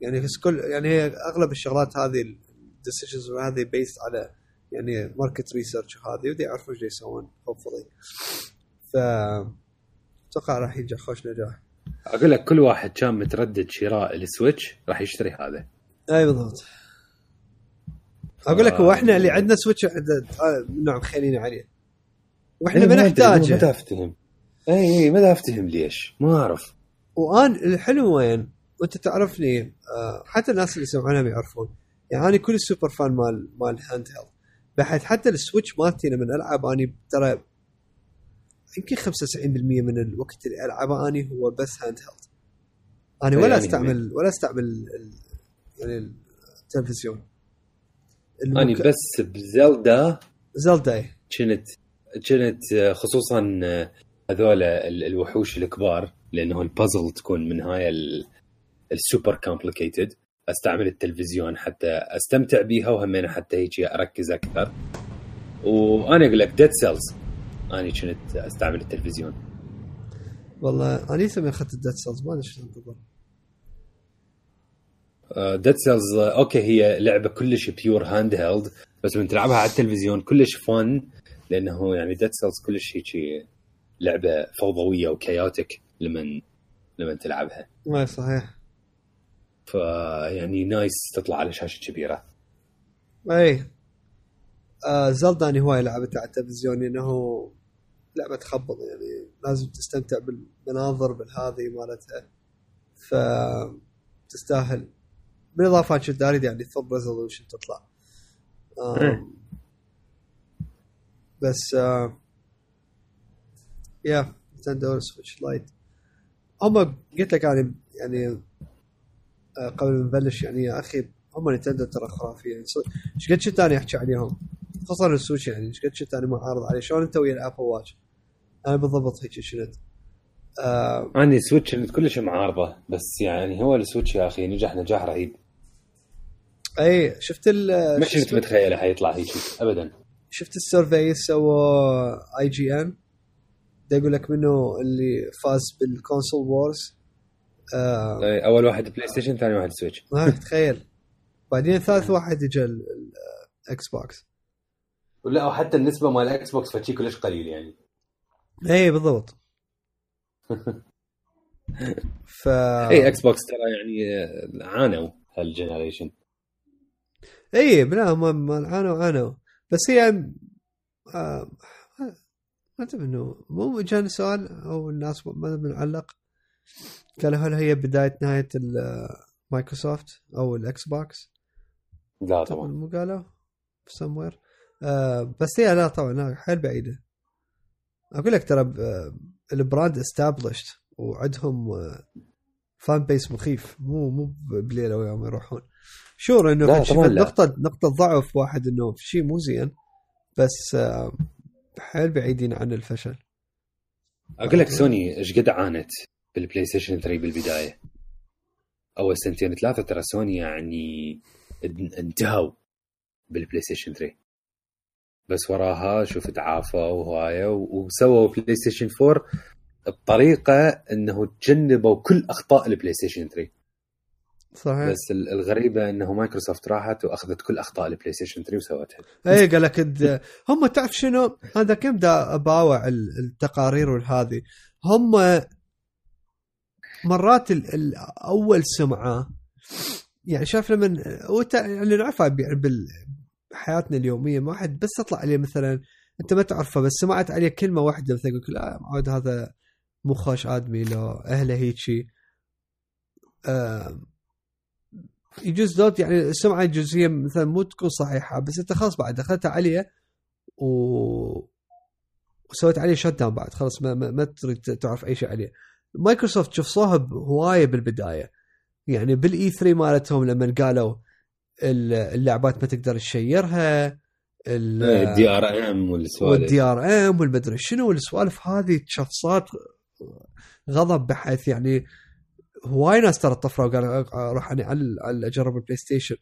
يعني بس كل يعني هي أغلب الشغلات هذه ال decisions هذه based على يعني market research وهذه ودي يعرفون إيش يسوون hopefully ف أتوقع راح ينجح خوش نجاح. أقول لك كل واحد كان متردد شراء ال Switch راح يشتري هذا. أي بالضبط. أقول لك هو إحنا اللي عندنا Switch عند- آه، نعم خلينا عليه. وإحنا إيه، ما نحتاجه. اي اي ما أفتهم ليش؟ ما أعرف. وآن الحلو وين؟ وأنت تعرفني آه، حتى الناس اللي يسمعونها بيعرفون. يعني أنا كل super fan مال مال handheld بحيث حتى ال Switch مالتي لما ألعب أني ترى يمكن 95% من الوقت اللي ألعبه أني هو بس handheld أنا إيه، ولا يعني أستعمل ولا أستعمل يعني التلفزيون. أني بس ب Zelda Zelda كنت كنت خصوصا هذول ال- الوحوش الكبار لأنه البازل تكون من هاي ال- ال super complicated أستعمل التلفزيون حتى أستمتع بيها وهمين حتى هيك أركز أكثر. وأنا أقول لك Dead Cells أنا كنت أستعمل التلفزيون. والله أنا ما أخذت ال Dead Cells ما أدري شلون بالضبط Dead Cells أوكي هي لعبة كلش pure handheld بس من تلعبها على التلفزيون كلش fun لأنه يعني Dead Cells كلش هيك لعبة فوضوية و chaotic لمن لمن تلعبها. ما صحيح. فيعني nice تطلع على شاشة كبيرة. اي آه زلدا اني هواي لعبتها على التلفزيون لأنه لعبة تخبط يعني لازم تستمتع بالمناظر بالهذه مالتها. ف تستاهل. بالإضافة كنت اريد يعني full resolution تطلع. آم بس آه يا Nintendo Switch Lite هم قلت لك يعني يعني آه، قبل ما نبلش يعني يا أخي هم Nintendo ترى خرافية. يعني إيش قد كنت أنا أحكي عليهم؟ خصوصا ال Switch يعني إيش قد شفت أنا معارض عليه؟ شلون أنت ويا ال Apple Watch أنا بالضبط هيك شنت. آه عندي Switch كلش معارضة بس يعني هو ال Switch يا أخي نجح نجاح رهيب. أي شفت ال مش كنت متخيلة حيطلع هيك ابدا. شفت ال survey سووا IGN دا يقول لك منو اللي فاز بال console wars آه إيه، أول واحد PlayStation ثاني واحد Switch. آه تخيل. بعدين ثالث واحد اجى ال Xbox ولا وحتى النسبة مال ال Xbox فشي كلش قليل يعني. اي بالضبط. ف اي إكس بوكس ترى يعني آه، عانوا هال generation. اي بلا ما ما عانوا عانوا. بس هي آه ما أدري انه مو جاني سؤال أو الناس ما بنعلق قالوا هل هي بداية نهاية مايكروسوفت أو ال Xbox لا طبعا مو قالوا. سموير آه بس هي لا طبعا حيل بعيدة. أقول لك ترى ب- ال brand established وعندهم fan base مخيف. مو مو بليلة ويوم يروحون. sure إنه. نقطه نقطة ضعف واحد إنه في شيء مو زين. بس آه حيل بعيدين عن الفشل. أقول لك سوني إيش قد عانت بال PlayStation 3 بالبداية؟ أول سنتين ثلاثة ترى سوني يعني إن- انتهوا بال PlayStation 3 بس وراها شوف تعافوا وهواية و- وسووا PlayStation 4 بطريقة إنه تجنبوا كل أخطاء ال PlayStation 3 صحيح. بس ال- الغريبة إنه مايكروسوفت راحت وأخذت كل أخطاء ال PlayStation 3 وسوتها اي قال لك هم تعرف شنو؟ هذا كم دا اباوع ال- التقارير والهذه هم مرات ال- ال- أول سمعة يعني شايف لما وت- يعني نعرفها بحياتنا اليومية ما واحد بس تطلع عليه مثلا أنت ما تعرفه بس سمعت عليه كلمة واحدة مثلا يقول لا معود هذا مو خوش آدمي لو أهله هيجي. آه يجوز دوت يعني السمعة الجزئيه مثلا مو تكون صحيحة بس أنت خلاص بعد دخلت عليه و وسويت عليه shut down بعد خلاص ما, ما, ما تريد تعرف أي شيء عليه. مايكروسوفت شفصوها بهوايه بالبداية يعني بال E3 مالتهم لما قالوا ال- اللعبات ما تقدر ت share ها ال- الدي آر إم والسوالف. والدي آر إم والمدري شنو والسوالف هذه شخصات غضب بحيث يعني هواي ناس ترى طفروا وقالوا أروح أنا على أجرب ال PlayStation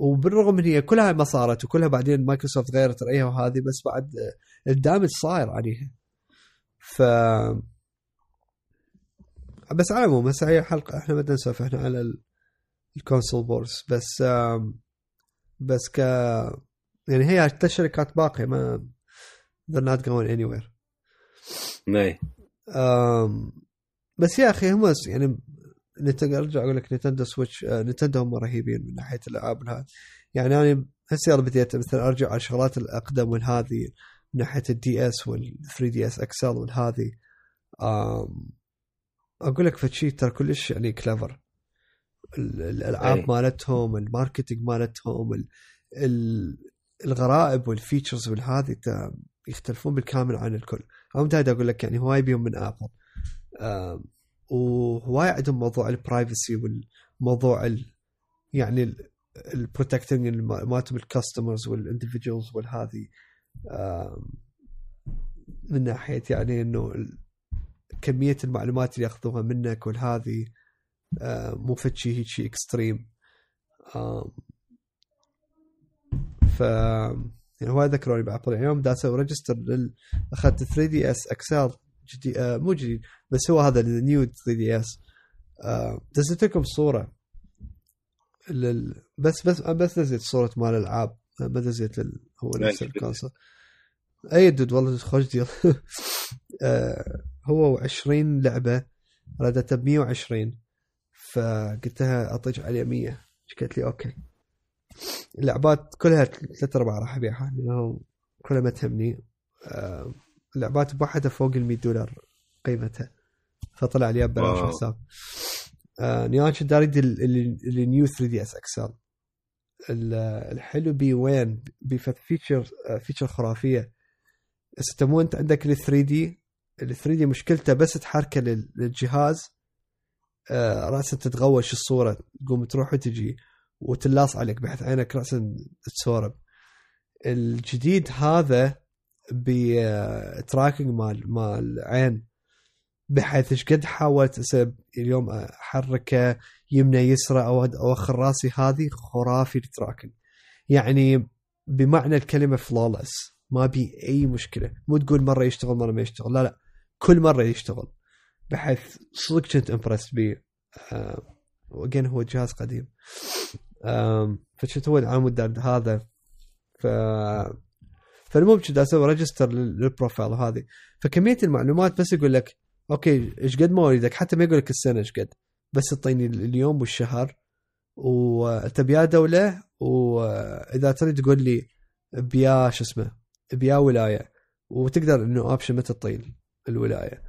وبالرغم ان هي كلها ما صارت وكلها بعدين مايكروسوفت غيرت رأيها وهذه بس بعد ال damage صاير عليها ف بس على العموم هسه هي حلقة إحنا بدنا نسولف إحنا على ال- ال console wars بس بس ك يعني هي الشركات باقية ما they're not going anywhere. أم بس يا أخي هم يعني Nintendo أرجع أقول لك Nintendo Switch آه، Nintendo هم رهيبين من ناحية الألعاب والهذا يعني أنا هسه يلا بديت مثلا أرجع على الشغلات الأقدم والهذه من ناحية ال DS وال 3DS XL والهذه أقول لك فشي ترى كلش يعني clever الألعاب أي. مالتهم ال marketing مالتهم ال- ال- الغرائب وال features والهذه يختلفون بالكامل عن الكل. هم دايد أقول لك يعني هواي بيهم من Apple وهواي عندهم موضوع ال privacy والموضوع ال يعني ال protecting مالتهم ال customers وال individuals والهذه من ناحية يعني إنه كمية المعلومات اللي ياخذوها منك والهذه آه، مو فد شيء هيك شيء extreme ف يعني هواي ذكروني ب Apple يعني يوم دا أسوي register لل... أخذت 3DS XL جديد آه مو جديد بس هو هذا ال New 3DS آه دزيت لكم صورة لل... بس بس بس دزيت صورة مال الألعاب. ما دزيت ال... هو نفس ماشي. ال console. أي dude والله خوش deal آه هو 20 لعبة ردتها ب 120 فقلت لها اعطيك عليه 100 قالت لي أوكي. اللعبات كلها ثلاث أرباع راح أبيعها لأنه كلها ما تهمني. آه، اللعبات بواحدة فوق ال 100 دولار قيمتها. فطلع لي ببلاش. حساب آه، ال- ال- ال New 3DS XL ال- الحلو بي وين؟ feature آه، feature خرافية. بس أنت مو أنت عندك ال 3D؟ ال 3D مشكلته بس تحركه لل- للجهاز آه، راسا تتغوش الصورة. تقوم تروح وتجي وتلاص عليك بحيث عينك راسا تسورب. الجديد هذا ب tracking مال مال عين. بحيث إيش قد حاولت اليوم أحركه يمنى يسرى أو اوخر راسي هذه خرافي ال tracking يعني بمعنى الكلمة flawless ما بي أي مشكلة. مو تقول مرة يشتغل مرة ما يشتغل. لا لا. كل مرة يشتغل. بحيث صدق كنت impressed بيه وجين هو جهاز قديم. فشفت هو العمود هذا. ف فالمهم كنت أسوي؟ register لل profile هذه. فكمية المعلومات بس يقول لك okay إيش قد مواليدك حتى ما يقول لك السنة إيش قد بس تعطيني اليوم والشهر. وتبي دولة وإذا تريد تقول لي بيا شو اسمه بيا ولاية وتقدر إنه option متى تطيل الولاية.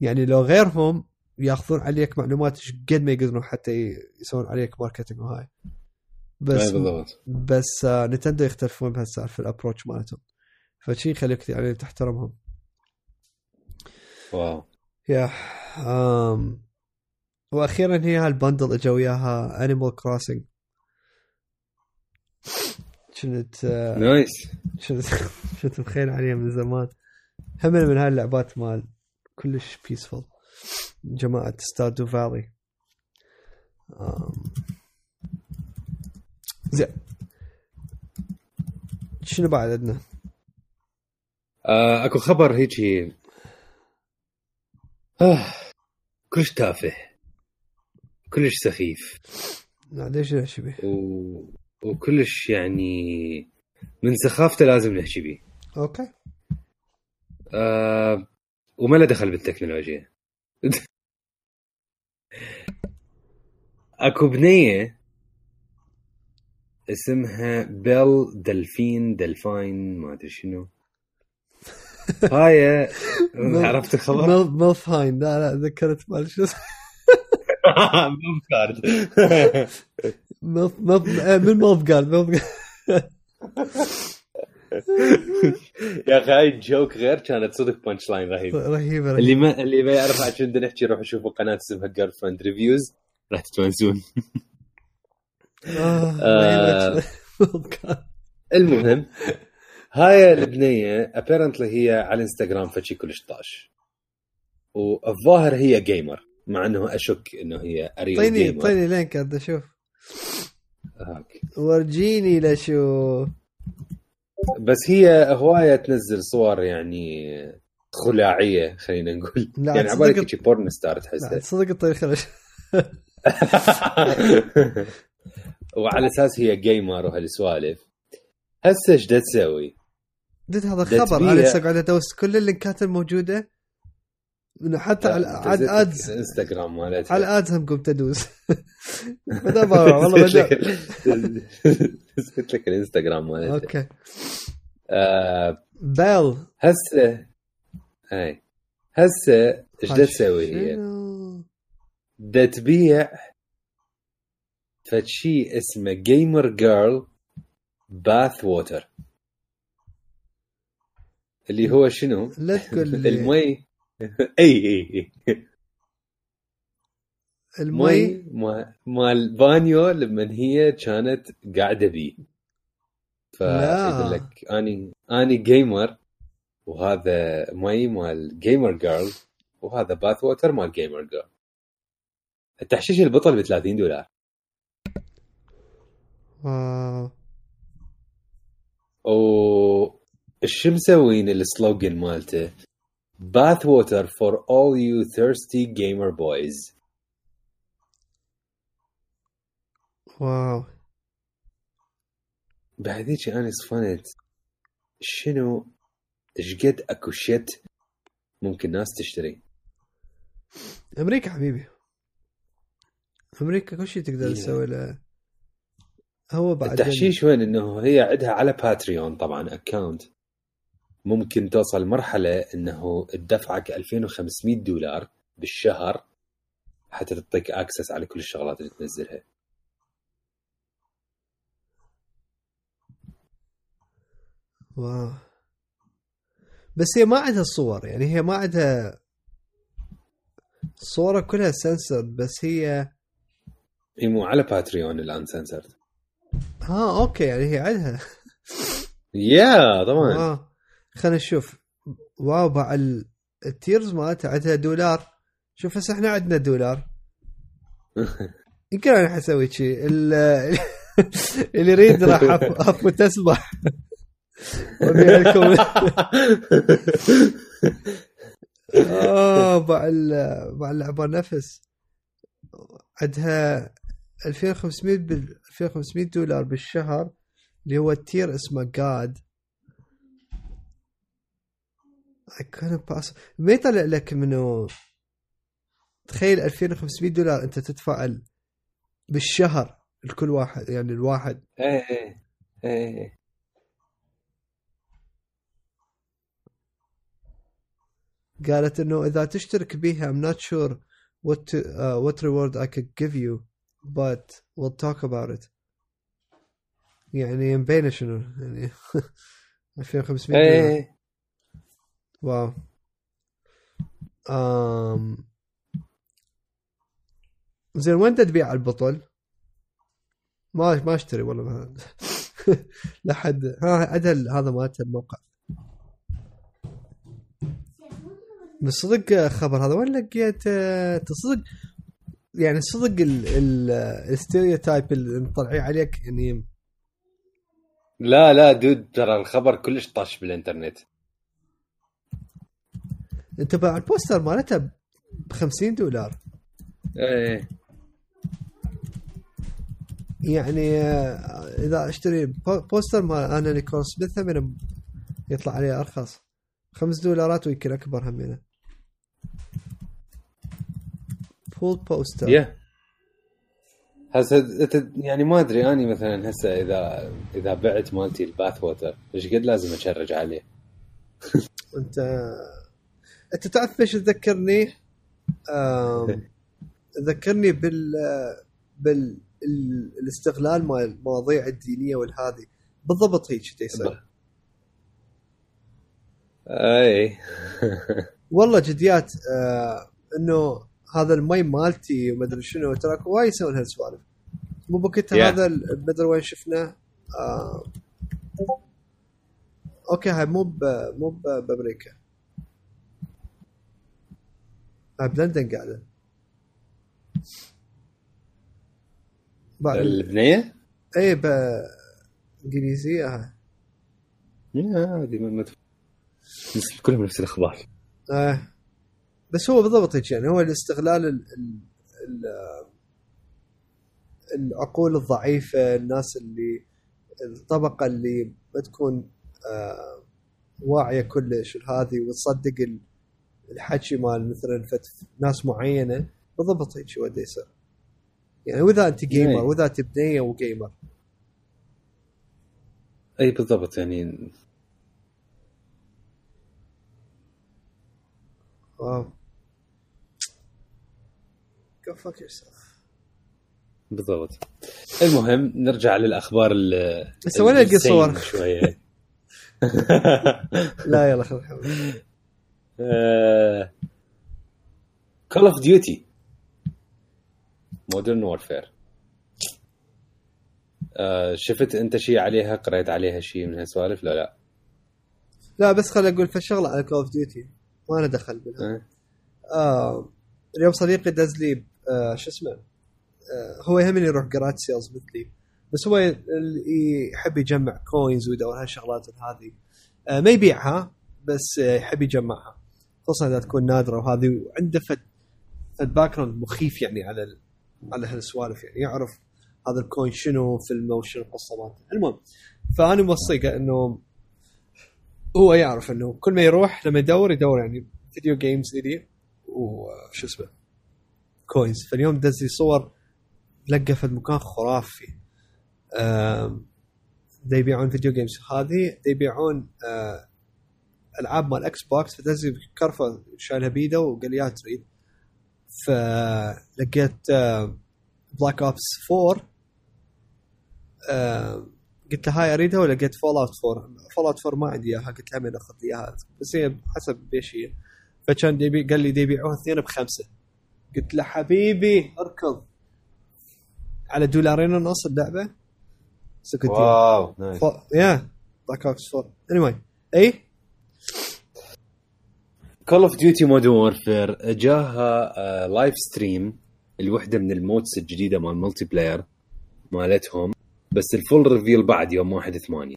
يعني لو غيرهم ياخذون عليك معلومات إيش قد ما يقدرون حتى يسوون عليك marketing وهاي. بس بالضبط. بس آه Nintendo يختلفون بهالسالفة ال approach مالتهم. فشي يخليك يعني تحترمهم. wow. yeah um وأخيرا هي هال bundle إجوا وياها Animal Crossing كنت nice كنت كنت مخيل عليها من زمان. هم من هاي اللعبات مال كلش peaceful جماعة Stardew Valley زين. شنو بعد عندنا؟ آه أكو خبر هيجي آه كلش تافه. كلش سخيف. ليش نحكي به؟ و... وكلش يعني من سخافته لازم نحكي به okay. آه وما له دخل بالتكنولوجيا. أكو بنية اسمها Belle Delphine Delphine ما أدري شنو. هاي عرفت الخبر؟ ملف هاين لا لا ذكرت مال شو ملف ملف ملف من ملف كارد ملف يا أخي هاي الجوك غير كانت صدق بانش لاين رهيبة رهيبة. اللي ما اللي ما يعرف عن شنو نحكي روحوا شوفوا قناه اسمها جيرل فريند ريفيوز راح تتونسون المهم هاي البنية ابيرنتلي هي على الانستغرام فشي كلش طاش. والظاهر هي جيمر مع إنه أشك إنه هي اريل طيني جيمر طيني لينك هذا أشوف. هاك. ورجيني لشو. بس هي هواية تنزل صور يعني خلاعية خلينا نقول. لا، يعني تصدق- عبالك شي بورن ستار تحسها تصدق الطريق خلش وعلى أساس هي gamer وهالسوالف هسه إيش تسوي؟ دد هذا خبر أنا هسه قاعد أدوس كل ال link ات الموجودة. إنه حتى على عاد ads. انستغرام مالتها على ال ads هم قمت أدوس. بدا والله دزت لك الإنستغرام مالتها okay. آه، Belle. هسه هاي. هسه إيش دا تسوي هي؟ دا تبيع فشي اسمه gamer girl bath water اللي هو شنو؟ لا تقول لي. المي. اي اي اي المي؟ مي ما- مال بانيو لما هي كانت قاعدة بيه لا. فيقول لك أني أني gamer وهذا مي مال gamer girl وهذا bath water مال gamer girl التحشيش البطل ب 30 دولار. wow. شو مسوين ال slogan مالته. bath water for all you thirsty gamer boys. wow. بعد هيك أنا صفنت شنو إيش قد أكو shit ممكن ناس تشتري. أمريكا حبيبي. أمريكا كل شيء تقدر إيه. تسوي له. هو بعد التحشيش وين؟ إنه هي عندها على Patreon طبعا account ممكن توصل مرحلة إنه تدفعك 2500 دولار بالشهر حتى تعطيك access على كل الشغلات اللي تنزلها. واو. بس هي ما عندها صور يعني هي ما عندها صورة كلها سنسرد بس هي هي مو على باتريون الآن سنسرد ها أوكي يعني هي عندها. يا طبعا. آه. خلينا نشوف. ال- التيرز مالته عندها دولار. شوف هسه إحنا عندنا دولار. يمكن أنا حسوي شيء ال- اللي يريد راح افوت اسبح وأبيع لكم. آه باع باع اللعبه نفس. عندها 2500 بال 2500 دولار بالشهر اللي هو التير اسمه جاد I couldn't pass. ما يطلع لك منه. تخيل 2500 دولار أنت تدفع ال- بالشهر لكل واحد يعني الواحد. إيه إيه إيه قالت إنه إذا تشترك بيها I'm not sure what to, uh, what reward I could give you but we'll talk about it. يعني مبينه شنو يعني. 2500 دولار. إيه. wow um. زين وين تبيع البطل؟ ما ما أشتري والله ما لحد ها عدل هذا مالته الموقع بس صدق خبر هذا وين لقيت آه، تصدق يعني صدق ال ال ال stereotype اللي مطلعين عليك يعني لا لا dude ترى الخبر كلش طاش بالإنترنت انت باع ال poster مالته ب 50 دولار. إيه. يعني آه، إذا أشتري po- poster مال أنا نيكول سميث يطلع عليه أرخص. خمس دولارات ويمكن أكبر همينة. full poster يا هسه يعني ما أدري أني مثلا هسه إذا إذا بعت مالتي ال bath water إيش قد لازم أ charge عليه؟ أنت أنت تعرف إيش تذكرني؟ آم، ذكرني بال بال ال- الاستغلال مال المواضيع الدينية والهذه بالضبط هيك يصير اي والله جديات آه إنه هذا المي مالتي وما أدري شنو تراك وايد يسوون هالسوالف. مو بوقتها Yeah. هذا أدري وين شفناه. آه أوكي هاي مو مو بأمريكا. بلندن قاعدة البنيه؟ اي بانجليزيه هاي يا هذه كلهم نفس الأخبار آه. بس هو بالضبط هيك يعني هو الاستغلال ال ال ال العقول الضعيفة الناس اللي الطبقة اللي ما تكون آه واعية كلش هذه وتصدق ال- الحكي مال مثلا فت ناس معينة بالضبط هيك هو دا يصير يعني وإذا أنت جيمر يعني. وإذا انت بنية وجيمر أي بالضبط يعني واو go fuck yourself بالضبط المهم نرجع للأخبار ال هسه وين القى الزين صور؟ شوية لا يلا خذ. Call of Duty Modern Warfare شفت أنت شيء عليها؟ قريت عليها شيء من هالسوالف؟ لا لا. لا بس خليني أقول فشغله على Call of Duty ما أنا دخل بها. أه. آه اليوم صديقي دز لي آه شو اسمه؟ آه هو يهمني يروح garage sales مثلي بس هو اللي يحب يجمع coins ويدور هالشغلات هذه آه ما يبيعها بس آه يحب يجمعها. خصوصا إذا تكون نادرة وهذه وعنده فد فد bag مخيف يعني على ال... على هالسوالف يعني. يعرف هذا ال coin شنو فيلمه وشنو القصة مالته. المهم فأنا موصيك إنه هو يعرف إنه كل ما يروح لما يدور يدور يعني video games الي وشو اسمه coins فاليوم دز لي صور لقى في مكان خرافي. يبيعون video games هذه يبيعون آه، العاب مال Xbox فدز كرفة شايلها بيده وقال يا تريد فلقيت Black Ops 4 آه، قلت له هاي أريدها ولقيت Fallout 4 Fallout 4 ما عندي إياها قلت له من أخذ لي إياها؟ بس هي حسب إيش هي. فكان قال لي يبيعوها اثنين بخمسة. قلت له حبيبي اركض. على دولارين ونص اللعبة. سكت wow nice ف... يا Black Ops 4 اني anyway. اي Call of Duty Modern Warfare جاها live stream الوحده من ال modes الجديدة مال multiplayer مالتهم. بس ال full reveal بعد يوم 1 8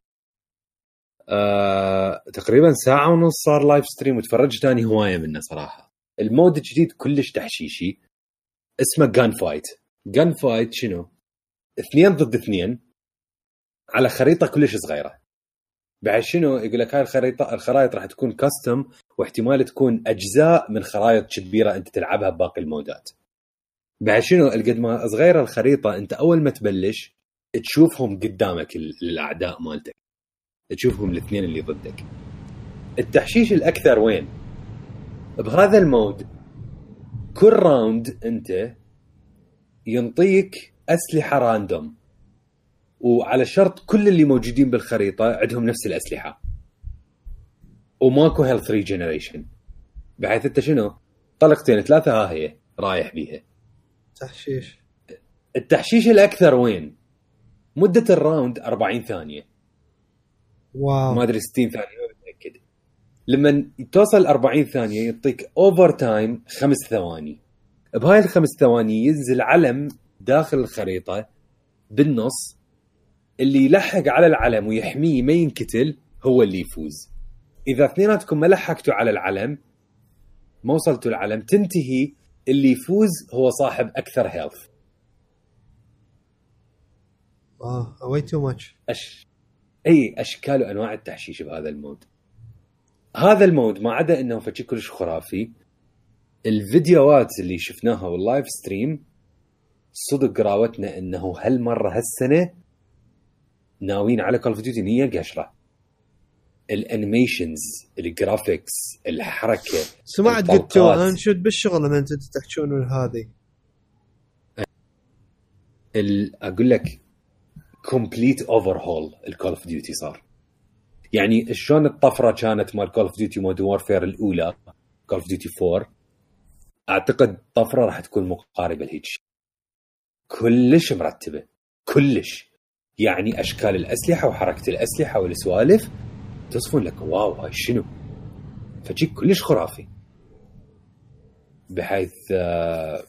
آه، تقريبا ساعة ونص صار live stream وتفرجت اني هواية منه صراحة. ال mode الجديد كلش تحشيشي. اسمه Gunfight Gunfight شنو؟ اثنين ضد اثنين. على خريطة كلش صغيرة. بعد شنو؟ يقول لك هاي الخريطة الخرائط راح تكون custom واحتمال تكون أجزاء من خرائط كبيرة أنت تلعبها بباقي ال mode ات. بعد شنو قد ما صغيرة الخريطة أنت أول ما تبلش تشوفهم قدامك ال- الأعداء مالتك. تشوفهم الاثنين اللي ضدك. التحشيش الأكثر وين؟ بهذا ال mode كل round أنت ينطيك أسلحة random. وعلى شرط كل اللي موجودين بالخريطة عندهم نفس الأسلحة. وماكو health regeneration بحيث انت شنو؟ طلقتين ثلاثة ها هي رايح بيها. تحشيش. التحشيش الأكثر وين؟ مدة ال round 40 ثانية. wow. ما أدري 60 ثانية ما متأكد. لما توصل 40 ثانية يعطيك overtime خمس ثواني. بهاي الخمس ثواني ينزل علم داخل الخريطة بالنص. اللي يلحق على العلم ويحميه ما ينكتل هو اللي يفوز. إذا اثنيناتكم ما لحقتوا على العلم ما وصلتوا العلم تنتهي اللي يفوز هو صاحب أكثر health آه way too much أش... أي أشكال وأنواع التحشيش بهذا ال mode. هذا ال mode ما عدا إنه فشي كلش خرافي. الفيديوهات اللي شفناها وال live stream صدق راوتنا إنه هالمرة هالسنة ناويين على Call of Duty نية قشرة. ال animations ال graphics الحركة سمعت الطلقات. قلتوا انشد بالشغل لما أنتم تحكون هذه ال... أقول لك complete overhaul ال Call of Duty صار يعني شلون الطفرة كانت مال Call of Duty Modern Warfare الأولى Call of Duty 4 أعتقد طفرة راح تكون مقاربة لهيك. كلش مرتبة كلش يعني أشكال الأسلحة وحركة الأسلحة والسوالف تصفون لك wow هاي شنو؟ فشي كلش خرافي. بحيث آه،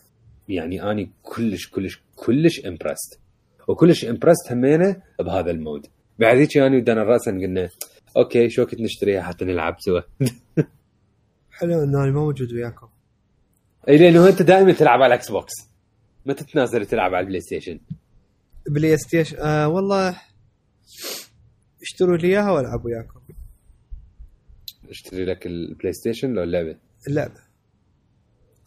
يعني أني كلش كلش كلش impressed وكلش impressed همينة بهذا ال mode. بعد هيك انا ودانا رأسا قلنا okay شو وقت نشتريها حتى نلعب سوا؟ حلو إنه أنا ما موجود وياكم. إي لأنه أنت دائما تلعب على ال Xbox ما تتنازل تلعب على ال PlayStation PlayStation آه والله اشتروا لي إياها والعب وياكم. اشتري لك ال PlayStation لو اللعبة؟ اللعبة.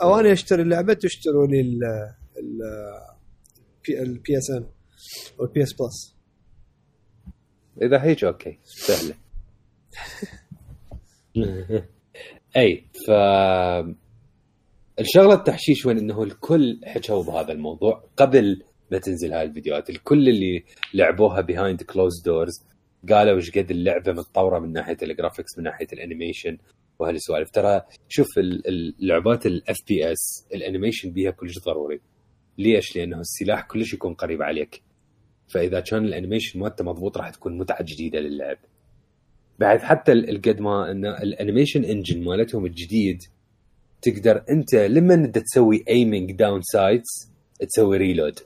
أو أنا أشتري اللعبة تشتروا لي ال ال ال PSN أو ال PS Plus إذا هيك okay. سهلة. إي ف الشغلة التحشيش وين إنه الكل حكوا بهذا الموضوع. قبل ما تنزل هاي الفيديوهات الكل اللي لعبوها behind closed doors قالوا إيش قد اللعبة متطورة من ناحية ال graphics من ناحية ال animation وهالسوالف. ترى شوف ال- ال- اللعبات ال FPS ال animation بيها كلش ضروري. ليش؟ لأنه السلاح كلش يكون قريب عليك. فإذا كان ال animation مالته مضبوط راح تكون متعة جديدة للعب. بعد حتى ال- قد ما إن ال animation engine مالتهم الجديد تقدر أنت لما انت تسوي aiming down sights تسوي reload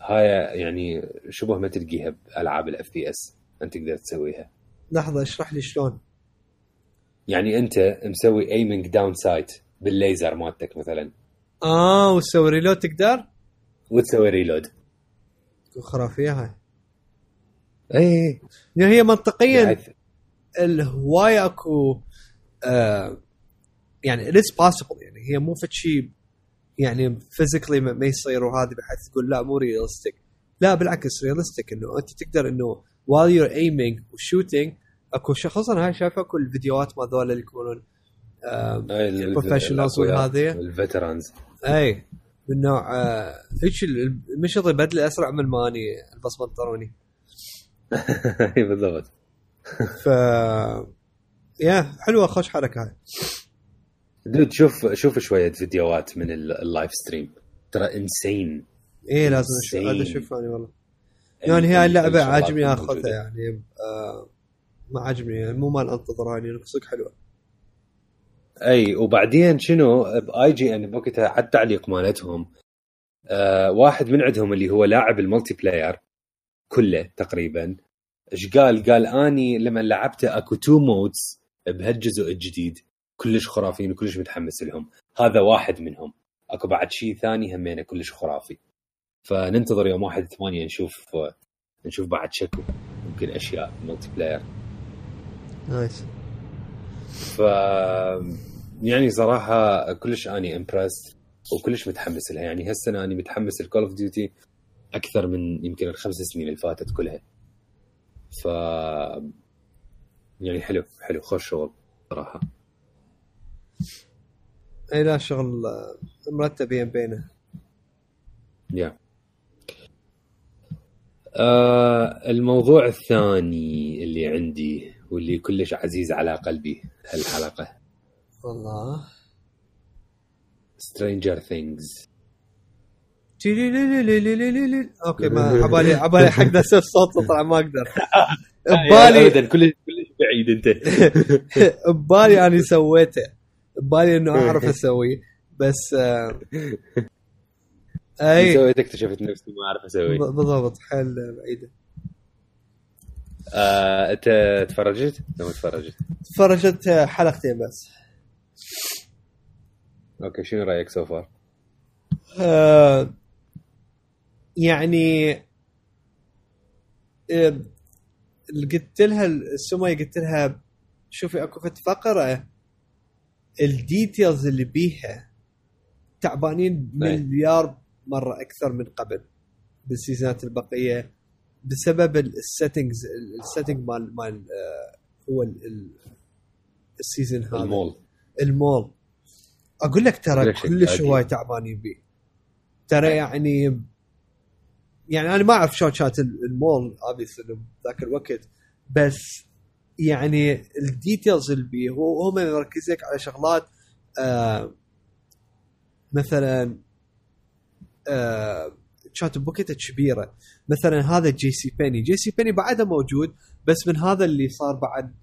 هاي يعني شبه ما تلقيها بألعاب ال FPS أنت تقدر تسويها. لحظة اشرح لي شلون؟ يعني أنت مسوي aiming down sight بالليزر مالتك مثلا. آه وتسوي reload تقدر؟ وتسوي reload خرافية هاي. اي يعني هي منطقيا بحيث الهواية أكو آه يعني it's possible يعني هي مو فد شيء يعني physically ما يصير وهذه بحيث تقول لا مو realistic لا بالعكس realistic إنه أنت تقدر إنه while you're aiming و shooting أكو ش- خصوصا هاي شايفة كل الفيديوهات ما ذول اللي يكونون ال professionals والهذه ال veterans أي من نوع آه هيك ال- المشط يبدل أسرع من ما أني البس بنطلوني اي بالضبط. ف يا حلوة خوش حركة هاي. dude شوف شوف شوية فيديوهات من ال- ال live stream ترى insane إيه لازم أشوف. هذا أشوف اني والله يعني هي اللعبة عاجبني. اخذها يعني آه ما عاجبني يعني مو مال انتظرها يعني صدق حلوة أي وبعدين شنو ب IGN بوقتها على التعليق مالتهم آه واحد من عندهم اللي هو لاعب ال multiplayer كله تقريبا إيش قال؟ قال أني لما لعبته أكو two modes بهالجزء الجديد كلش خرافيين وكلش متحمس لهم. هذا واحد منهم. أكو بعد شيء ثاني همينه كلش خرافي. فننتظر يوم واحد ثمانية نشوف نشوف بعد شكو يمكن أشياء multiplayer nice. ف يعني صراحة كلش أني impressed وكلش متحمس لها. يعني هالسنة أني متحمس ل Call of Duty أكثر من يمكن الخمس سنين اللي فاتت كلها. ف يعني حلو حلو خوش شغل صراحة. اي لا شغل آه، مرتب ين بينه. yeah. آه الموضوع الثاني اللي عندي واللي كلش عزيز على قلبي هالحلقة. والله. Stranger Things. okay ما عبالي عبالي حق أسوي صوت طلع ما أقدر. بالي ببالي ابدا كلش كلش بعيد أنت. ببالي أني سويته. ببالي إنه أعرف اسويه بس آه، أي. سويت اكتشفت نفسي ما اعرف أسوي. بالضبط حيل بعيدة. آه، أنت تفرجت؟ لو تفرجت. تفرجت حلقتين بس. okay شنو رأيك so far؟ آه، يعني آه، قلت لها السمية قلت لها شوفي أكو فت فقرة. ال details اللي بيها تعبانين أي. مليار مرة أكثر من قبل بال seasonات البقية بسبب ال settings ال setting مال مال آه، هو ال- ال- ال season هذا. ال mall. ال mall. أقول لك ترى كلش. هواي تعبانين بيه. ترى يعني يعني أنا ما أعرف شلون كانت ال mall obviously ذاك الوقت بس يعني ال details اللي بيه هو هم مركزك على شغلات آه مثلا آه كانت بوكيتها كبيرة. مثلا هذا جي سي بيني جي سي بيني بعده موجود بس من هذا اللي صار بعد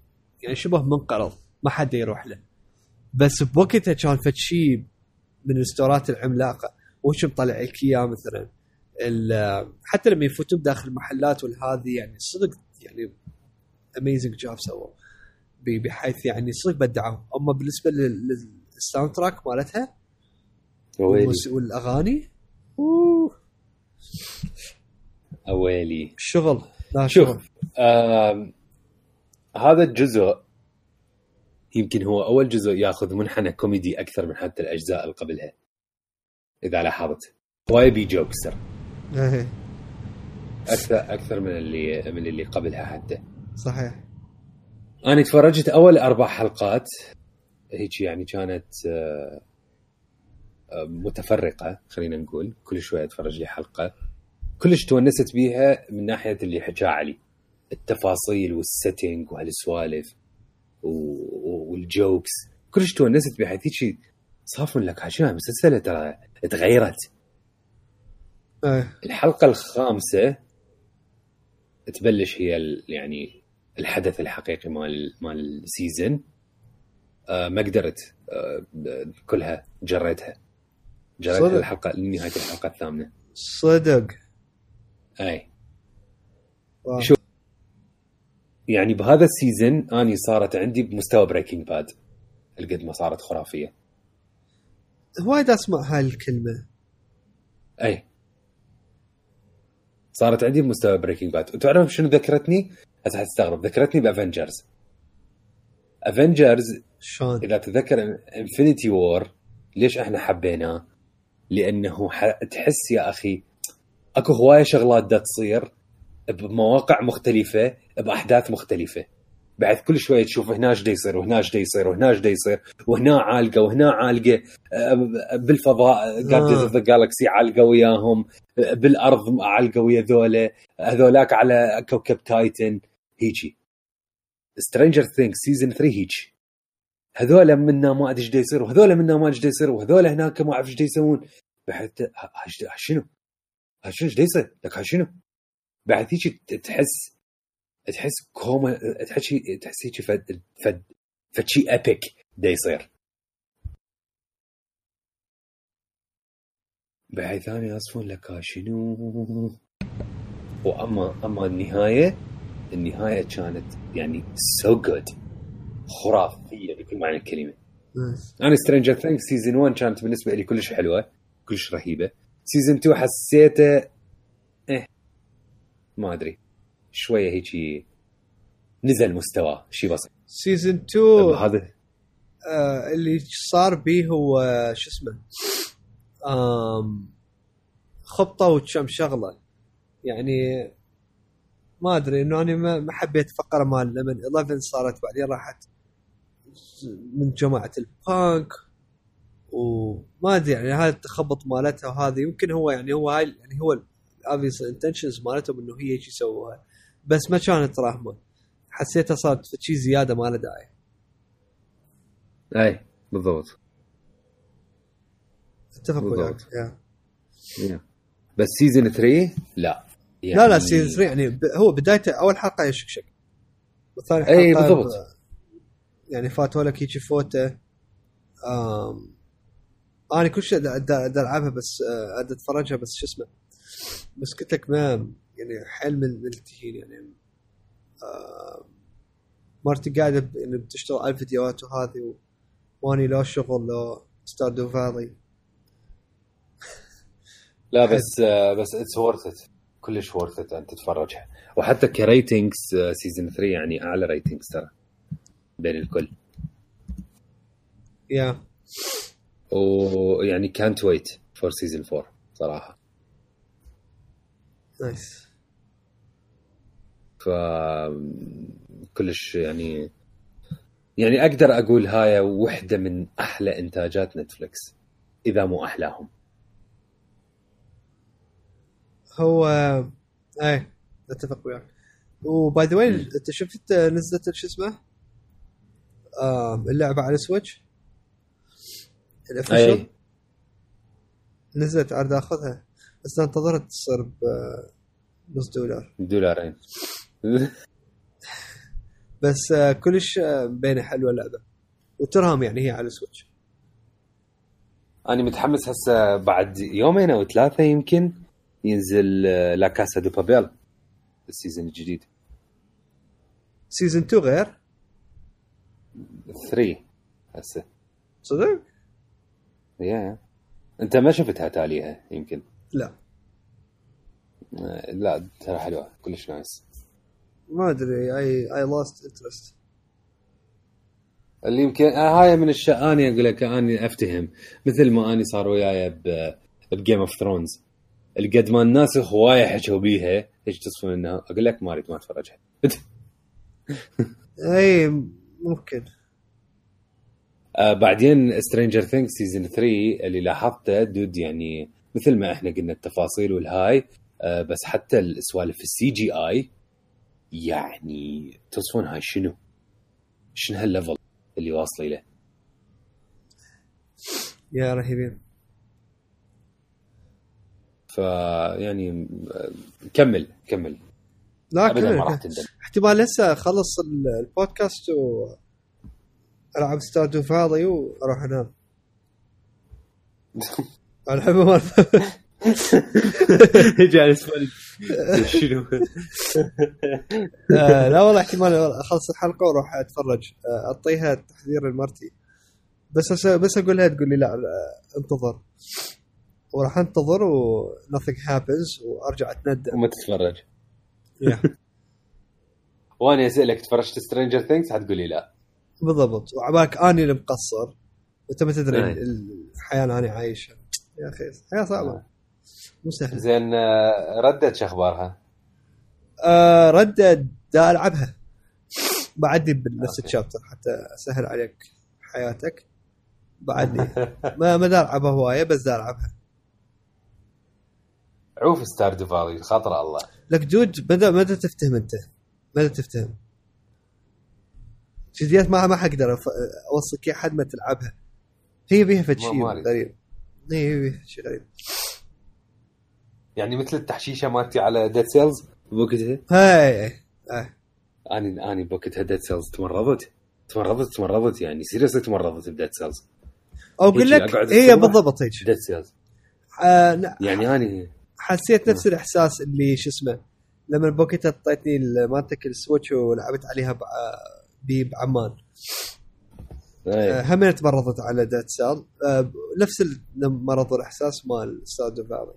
يعني شبه منقرض ما حد يروح له. بس بوقتها كان فد شيء من ال storeات العملاقة. وش مطلع لك اياه مثلا حتى لما يفوتون داخل المحلات والهذه يعني صدق يعني amazing job سووا بحيث يعني صدق بدعوا أما بالنسبة لل- لل soundtrack مالتها والأغاني أوه. أويلي. شغل لا شوف. شغل. آم، هذا الجزء يمكن هو أول جزء ياخذ منحنى كوميدي أكثر من حتى الأجزاء اللي قبلها إذا لاحظت. هواي بي jokes ترى. إيه، أكثر أكثر من اللي من اللي قبلها حتى. صحيح. أنا تفرجت أول أربع حلقات هيك يعني كانت آه، آه، متفرقة خلينا نقول. كل شوية أتفرج لي حلقة. كلش تونست بيها من ناحية اللي حكى علي. التفاصيل وال setting وهالسوالف وال jokes كلش تونست بيها. هيك صافن لك عشان المسلسل ترى تغيرت. إيه. الحلقة الخامسة تبلش هي يعني الحدث الحقيقي مال مال ال season آه ما قدرت آه كلها جريتها جريتها صدق؟ الحلقة لنهايه الحلقة الثامنة صدق أي wow. شوف. يعني بهذا ال season أني صارت عندي بمستوى Breaking Bad القد ما صارت خرافية وايد أسمع هاي الكلمة أي صارت عندي بمستوى Breaking Bad وتعرف شنو ذكرتني؟ هسه حتستغرب ذكرتني ب Avengers. Avengers شلون؟ إذا تتذكر Infinity War ليش إحنا حبيناه؟ لأنه ح... تحس يا أخي أكو هواية شغلات دا تصير بمواقع مختلفة بأحداث مختلفة. بعد كل شوية تشوف هنا إيش دا يصير وهنا إيش دا يصير وهنا إيش دا يصير وهنا عالقة وهنا عالقة. بالفضاء Guardians of the Galaxy عالقة وياهم. بالأرض عالقة ويا ذولا. هذولاك على كوكب Titan هيجي. Stranger Things season 3 هيك هذول منا ما أدري إيش يصير وهذول منا ما أدري إيش يصير وهذول هناك ما أعرف إيش يسوون. بحيث شنو؟ شنو إيش يصير؟ لك شنو؟ بعد هيك تحس تحس كوما تحس تحس هيك فد فد فد شيء epic دا يصير. بعد ثاني يصفون لك "آه، شنو؟ وأما أما النهاية النهاية كانت يعني so good خرافية بكل معنى الكلمة. أنا Stranger Things season 1 كانت بالنسبة لي كلش حلوة كلش رهيبة. season 2 حسيته إيه ما أدري. شوية هيك نزل مستواه شيء بسيط. season 2 هذا آه اللي صار به هو شو اسمه؟ آم خبطة وكم شغلة. يعني ما أدري إنه أنا ما حبيت فقره مال لما 11 صارت بعدين راحت من جماعة البانك وما أدري يعني هاي التخبط مالتها وهذه يمكن هو يعني هو هاي يعني هو ال obvious intentions مالتهم إنه هي هيك يسووها. بس ما كانت راهمه حسيتها صارت في شيء زيادة ما له داعي. أي بالضبط. أتفق. وياك. بس season 3 لا. يعني لا لا season 3 يعني هو بدايته أول حلقة يشكشك والثاني حلقه إي بالضبط. يعني فاتوا لك هيك فوته. آم أنا كل شيء ألعبها بس آه، دا أتفرجها بس شو اسمه. بس قلت لك ما يعني حيل من ملتهين يعني. آه مرتي قاعدة يعني بتشتغل على الفيديوهات وهذه وأني لا شغل لا Stardew Valley لا بس آه، بس it's worth it كلش worth it أن تتفرجها. وحتى ك ratings season 3 يعني أعلى ratings ترى بين الكل. yeah ويعني كانت ويت فور سيزون 4 صراحة. nice ف كلش يعني يعني أقدر أقول هاي وحدة من أحلى إنتاجات Netflix إذا مو أحلاهم. هو اي أتفق وياك. و by the way أنت شفت نزلت شو اسمه؟ آم، اللعبة على Switch؟ أي. نزلت عاد اخذها بس انتظرت تصير بنص دولار. دولارين بس آه، كلش آه، بينة حلوة اللعبة. وترهم يعني هي على Switch. أنا متحمس هسه بعد يومين أو ثلاثة يمكن ينزل آه، لا كاسا دو بابيل ال season الجديد. season 2 غير؟ 3 هسه. صدق؟ yeah. انت ما شفتها تاليها يمكن. لا. آه، لا ترى حلوة كلش nice. ما أدري I I lost interest اللي يمكن آه، هاي من الاشياء اني أقول لك اني أفتهم. مثل ما أني صار وياي ب Game of Thrones قد ما الناس هواية حكوا بيها إيش تصفون إنها أقول لك ما اريد ما اتفرجها إي ممكن آه بعدين Stranger Things season 3 اللي لاحظته dude يعني مثل ما إحنا قلنا التفاصيل والهاي آه بس حتى السوالف ال CGI يعني توصفون هاي شنو؟ شنو هال level اللي واصلة له؟ يا رهيبين فيعني آه، كمل كمل. لا ابدا ما راح كمل تندم. احتمال هسه أخلص ال- البودكاست و ألعب ستاردو فاضي وأروح أنام. الحبه مال جالس شنو؟ آه، لا والله احتمال أخلص الحلقة وأروح أتفرج. آه، أعطيها تحذير لمرتي بس بس أقول لها تقول لي لا لا، انتظر. وراح انتظر و nothing happens وارجع اتندم وما تتفرج. Yeah. وأنا اسالك تفرجت Stranger Things حتقول لي لا. بالضبط. وعبالك أني اللي مقصر. وأنت ما تدري الحياة اللي أنا عايشها. يا أخي الحياة صعبة. آه. مو سهلة. زين آه، ردت شو أخبارها؟ آه ردد دا ألعبها. بعدني بنفس. ال chapter حتى أسهل عليك حياتك. بعدني. ما ما دا ألعبها هواية بس دا ألعبها. عوف Stardew Valley خاطر الله. لك dude مدى مدى تفتهم أنت؟ مدى تفتهم؟ جديات ما ما حقدر اوصلك اياها حد ما تلعبها. هي بيها شيء. غريب. هي بيها شيء غريب. يعني مثل التحشيشة مالتي على Dead Cells بوقتها هاي هاي اني أني بوقتها Dead Cells تمرضت. تمرضت تمرضت يعني seriously تمرضت ب Dead Cells أو أقول لك هي. بالضبط هيك. Dead Cells آه ن- يعني أني حسيت نفس الإحساس اللي شو اسمه لما ال pocket اعطيتني ال- مالتك ال Switch ولعبت عليها بعمان. آه، إيه. هم تمرضت على Dead Cell. آه نفس المرض والاحساس مال Stardew Valley.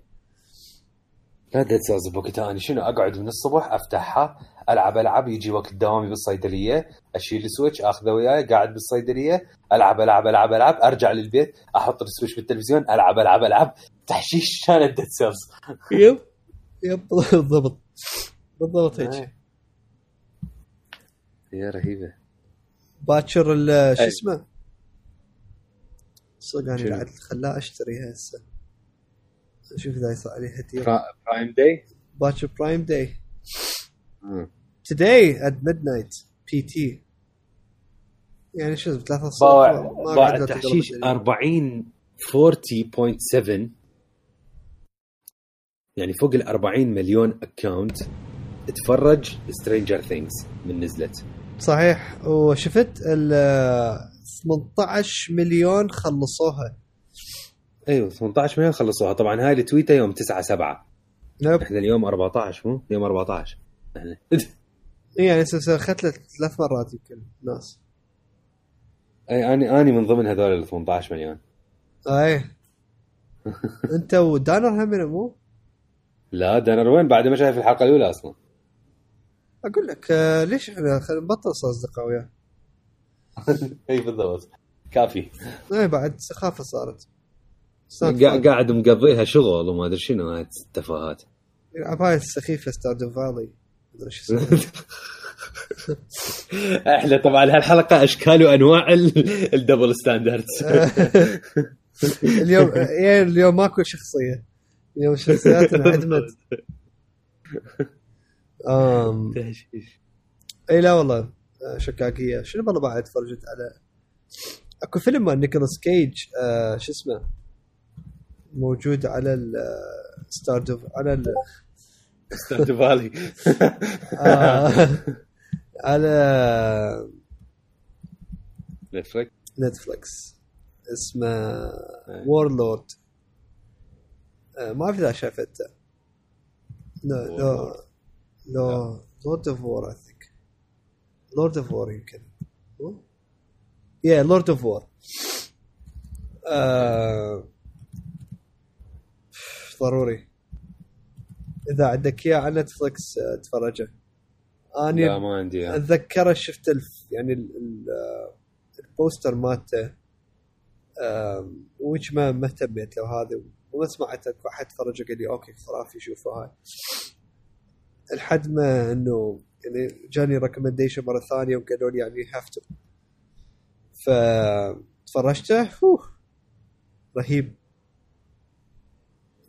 لا Dead Cells بوقتها اني شنو أقعد من الصبح أفتحها ألعب ألعب يجي وقت دوامي بالصيدلية أشيل ال Switch أخذه وياي قاعد بالصيدلية ألعب ألعب ألعب ألعب أرجع للبيت أحط ال Switch بالتلفزيون ألعب ألعب ألعب. تحشيش كانت Dead Cells yep yep بالضبط. بالضبط هيك. يا رهيبة. باكر شو. اسمه؟ صدق أنا؟ قاعد خلاه أشتريها هسه. أشوف إذا يصير عليها deal Prime Day باكر Prime Day today at midnight PT يعني شو ثلاثة الصبح باع أقرب 40 40.7 يعني فوق ال 40 مليون account تفرج Stranger Things من نزلت. صحيح. وشفت ال 18 مليون خلصوها. أيوه 18 مليون خلصوها. طبعا هاي التويته يوم 9 7 نوب إحنا اليوم 14 مو؟ يوم 14 إحنا يعني اخذت له ثلاث مرات يمكن ناس. أي اني اني من ضمن هذول ال 18 مليون. أي. أنت ودانر هم مو؟ لا دانر وين بعد ما شايف الحلقة الأولى أصلا. أقول لك آه، ليش إحنا خلينا نبطل اصدقاء وياه اي بالضبط. كافي. اي بعد سخافة صارت. قا- قاعد مقضيها شغل وما أدري شنو هاي التفاهات. يلعب هاي السخيفه Stardew Valley إحنا طبعا هالحلقة أشكال وأنواع ال- ال double standards اليوم يعني اليوم ماكو شخصية. اليوم الشخصيات انعدمت آم إي لا والله آه، شكاكيه شنو والله بعد فرجت على؟ أكو فيلم مال نيكولاس كيج آه شو اسمه؟ موجود على الستاردو على ال فالي آه على نتفلكس نتفلكس اسمه وورلورد ما اعرف اذا شافته لا لا لا Lord of War I think Lord of War يمكن yeah Lord of War آه، ضروري. إذا عندك إياه على Netflix آه، تفرجه. اني لا ما عندي. أتذكره شفت الف يعني ال- ال- آه، ال poster مالته وش ما ما اهتميت له هذا؟ وما سمعت اكو احد فرجه قال لي okay خرافي شوفوا هاي. لحد ما إنه يعني جاني recommendation مرة ثانية وقالوا لي يعني هاف تو ف تفرجته فوه رهيب.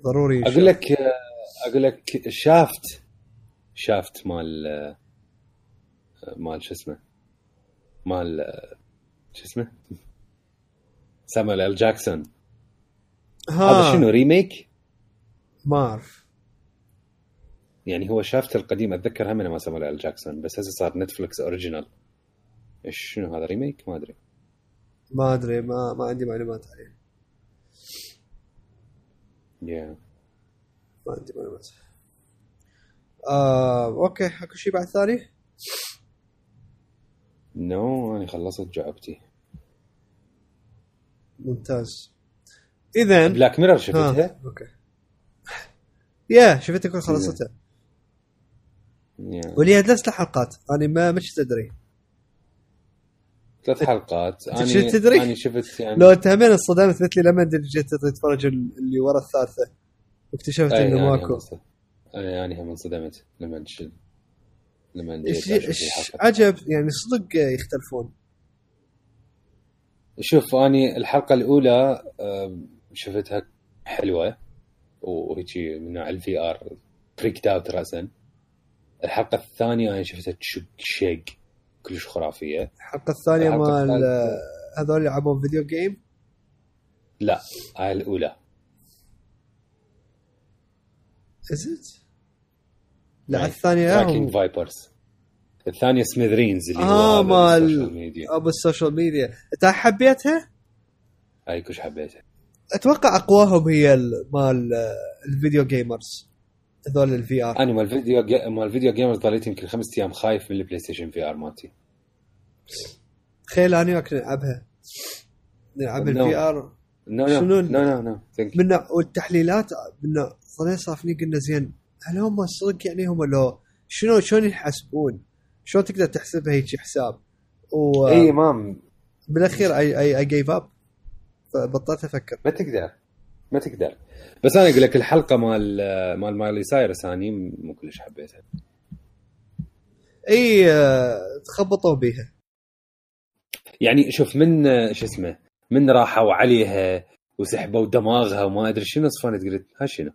ضروري أقول لك أقول لك شافت شافت مال مال شو اسمه مال شو اسمه؟ سامويل ال جاكسون. هذا شنو remake؟ ما أعرف. يعني هو شافت القديم أتذكر هم ما سامويل ال جاكسون بس هسه صار Netflix original إيش شنو هذا remake؟ ما أدري. ما أدري ما ما عندي معلومات عليه. Yeah. ما عندي معلومات. آه، okay أكو شيء بعد ثاني؟ no أنا خلصت جعبتي ممتاز. اذا Black Mirror شفتها؟ okay yeah شفتها كل خلصتها. وليها ثلاث حلقات أنا ما مش تدري ثلاث حلقات أنا تدري؟ أنا شفت يعني لو انت همين انصدمت مثلي لما جيت تتفرج اللي ورا الثالثة واكتشفت إنه يعني ماكو يعني هم انصدمت لما ش... لما جيت. عجب يعني صدق يختلفون شوف أني الحلقة الأولى شفتها حلوة. وهيجي من نوع ال VR freaked out راسا. الحلقة الثانية أنا شفتها تشق شيق كلش خرافية. الحلقة الثانية مال الثالثة- هذول اللي يلعبون video game لا هاي الأولى. is it لا الثانية tracking Vipers الثانية Smithereens اللي هو مال- أبو ال social media. إنت حبيتها؟ هاي كلش حبيتها. أتوقع أقواهم هي ال- مال آه، ال video gamers هذول ال VR أنا مال ال video ga... مال ال video gamers ضليت يمكن خمس أيام خايف من ال PlayStation VR مالتي. تخيل أنا وياك نلعبها. نلعب. الفي ار نو شنو؟ نو نو نو نو ثانك من والتحليلات من صرنا صافنين قلنا زين. هل هم صدق يعني هم لو شنو شلون يحسبون؟ شلون تقدر تحسبها هيك حساب؟ اي مام. وبالاخير اي اي اي جيف اب فبطلت أفكر. ما تقدر. ما تقدر. بس أنا أقول لك الحلقة مال مال مايلي سايرس أني مو كلش حبيتها. إي آه، تخبطوا بيها. يعني شوف من شو اسمه من راحوا عليها وسحبوا دماغها وما أدري شنو صفنت قلت ها شنو؟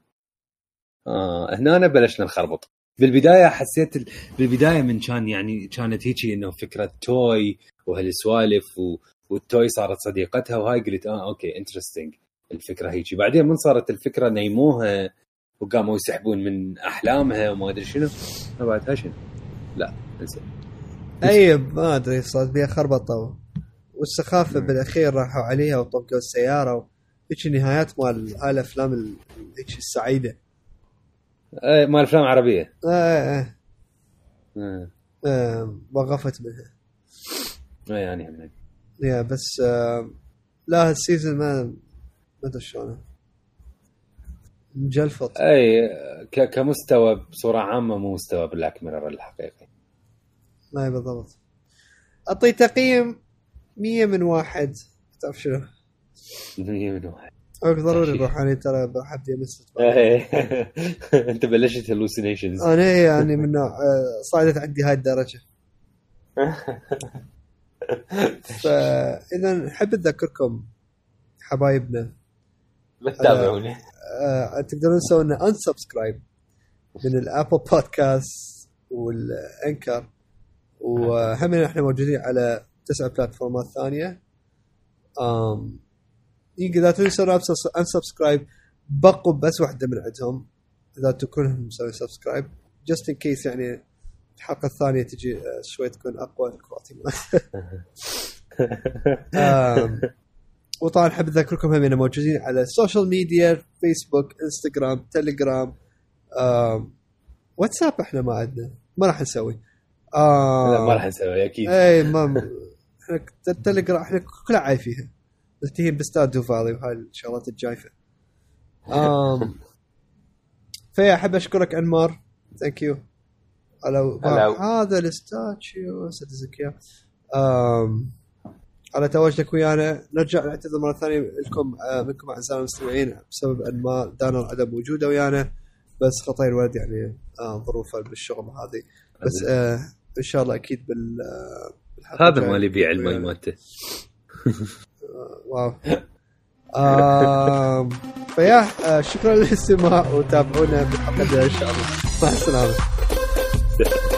آه هنا بلشنا نخربط بالبداية حسيت ال... بالبداية من كان يعني كانت هيجي إنه فكرة toy وهالسوالف و... وال toy صارت صديقتها وهاي قلت آه okay interesting الفكرة هيجي بعدين من صارت الفكرة نيموها وقاموا يسحبون من أحلامها وما أدري شنو بعد ها شنو؟ لا انسى أي ما أدري صارت بيها خربطة والسخافة مم. بالأخير راحوا عليها وطقوا السيارة هيك النهايات مال الافلام ال- هيك السعيدة آه مال أفلام عربية آه آه آه. آه وقفت منها آه يعني هم. يا بس آه لا هال season ما ما أدري شلونه مجلفط أي. كمستوى بصورة عامة مو مستوى بلاك ميرور الحقيقي ما بالضبط أعطي تقييم 100 من واحد تعرف شنو؟ مية من واحد Okay ضروري. أروح أنا ترى بروح ابدي امس إيه. أنت بلشت hallucinations أنا يعني من نوع آه، صعدت عندي هاي الدرجة فاذا نحب نذكركم حبايبنا. لا تتابعوني. آه، تقدرون تسوون unsubscribe من ال Apple Podcast وال Anchor وهم إحنا موجودين على تسع platform ات ثانية. آم يمكن إذا تبون تسوون unsubscribe بقوا بس واحدة من عندهم. إذا تكونوا مسوي subscribe just in case يعني الحلقة الثانية تجي آه، شوي تكون أقوى ال quality آم، وطبعا أحب أذكركم هم موجودين على ال social media فيسبوك انستغرام تليجرام واتساب إحنا ما عندنا ما راح نسوي. لا ما راح نسوي أكيد. إي ما إحنا التليجرام إحنا كلها عايفيها نلتهي باستاد دوفالي وهاي الشغلات الجايفة. آم فيا أحب أشكرك أنمار. ثانك يو على. هذا الاستاتشيو صدقك اياه على تواجدك ويانا. نرجع نعتذر مرة ثانية لكم آه، منكم أعزائي المستمعين بسبب أن ما دانا عدم وجوده ويانا. بس خطايا الولد يعني آه ظروفه بالشغل هذه. بس آه إن شاء الله أكيد بال هذا. مال يبيع الماي مالته واو. فيا آه، شكرا للاستماع وتابعونا بالحلقة إن شاء الله. مع السلامة. Yeah.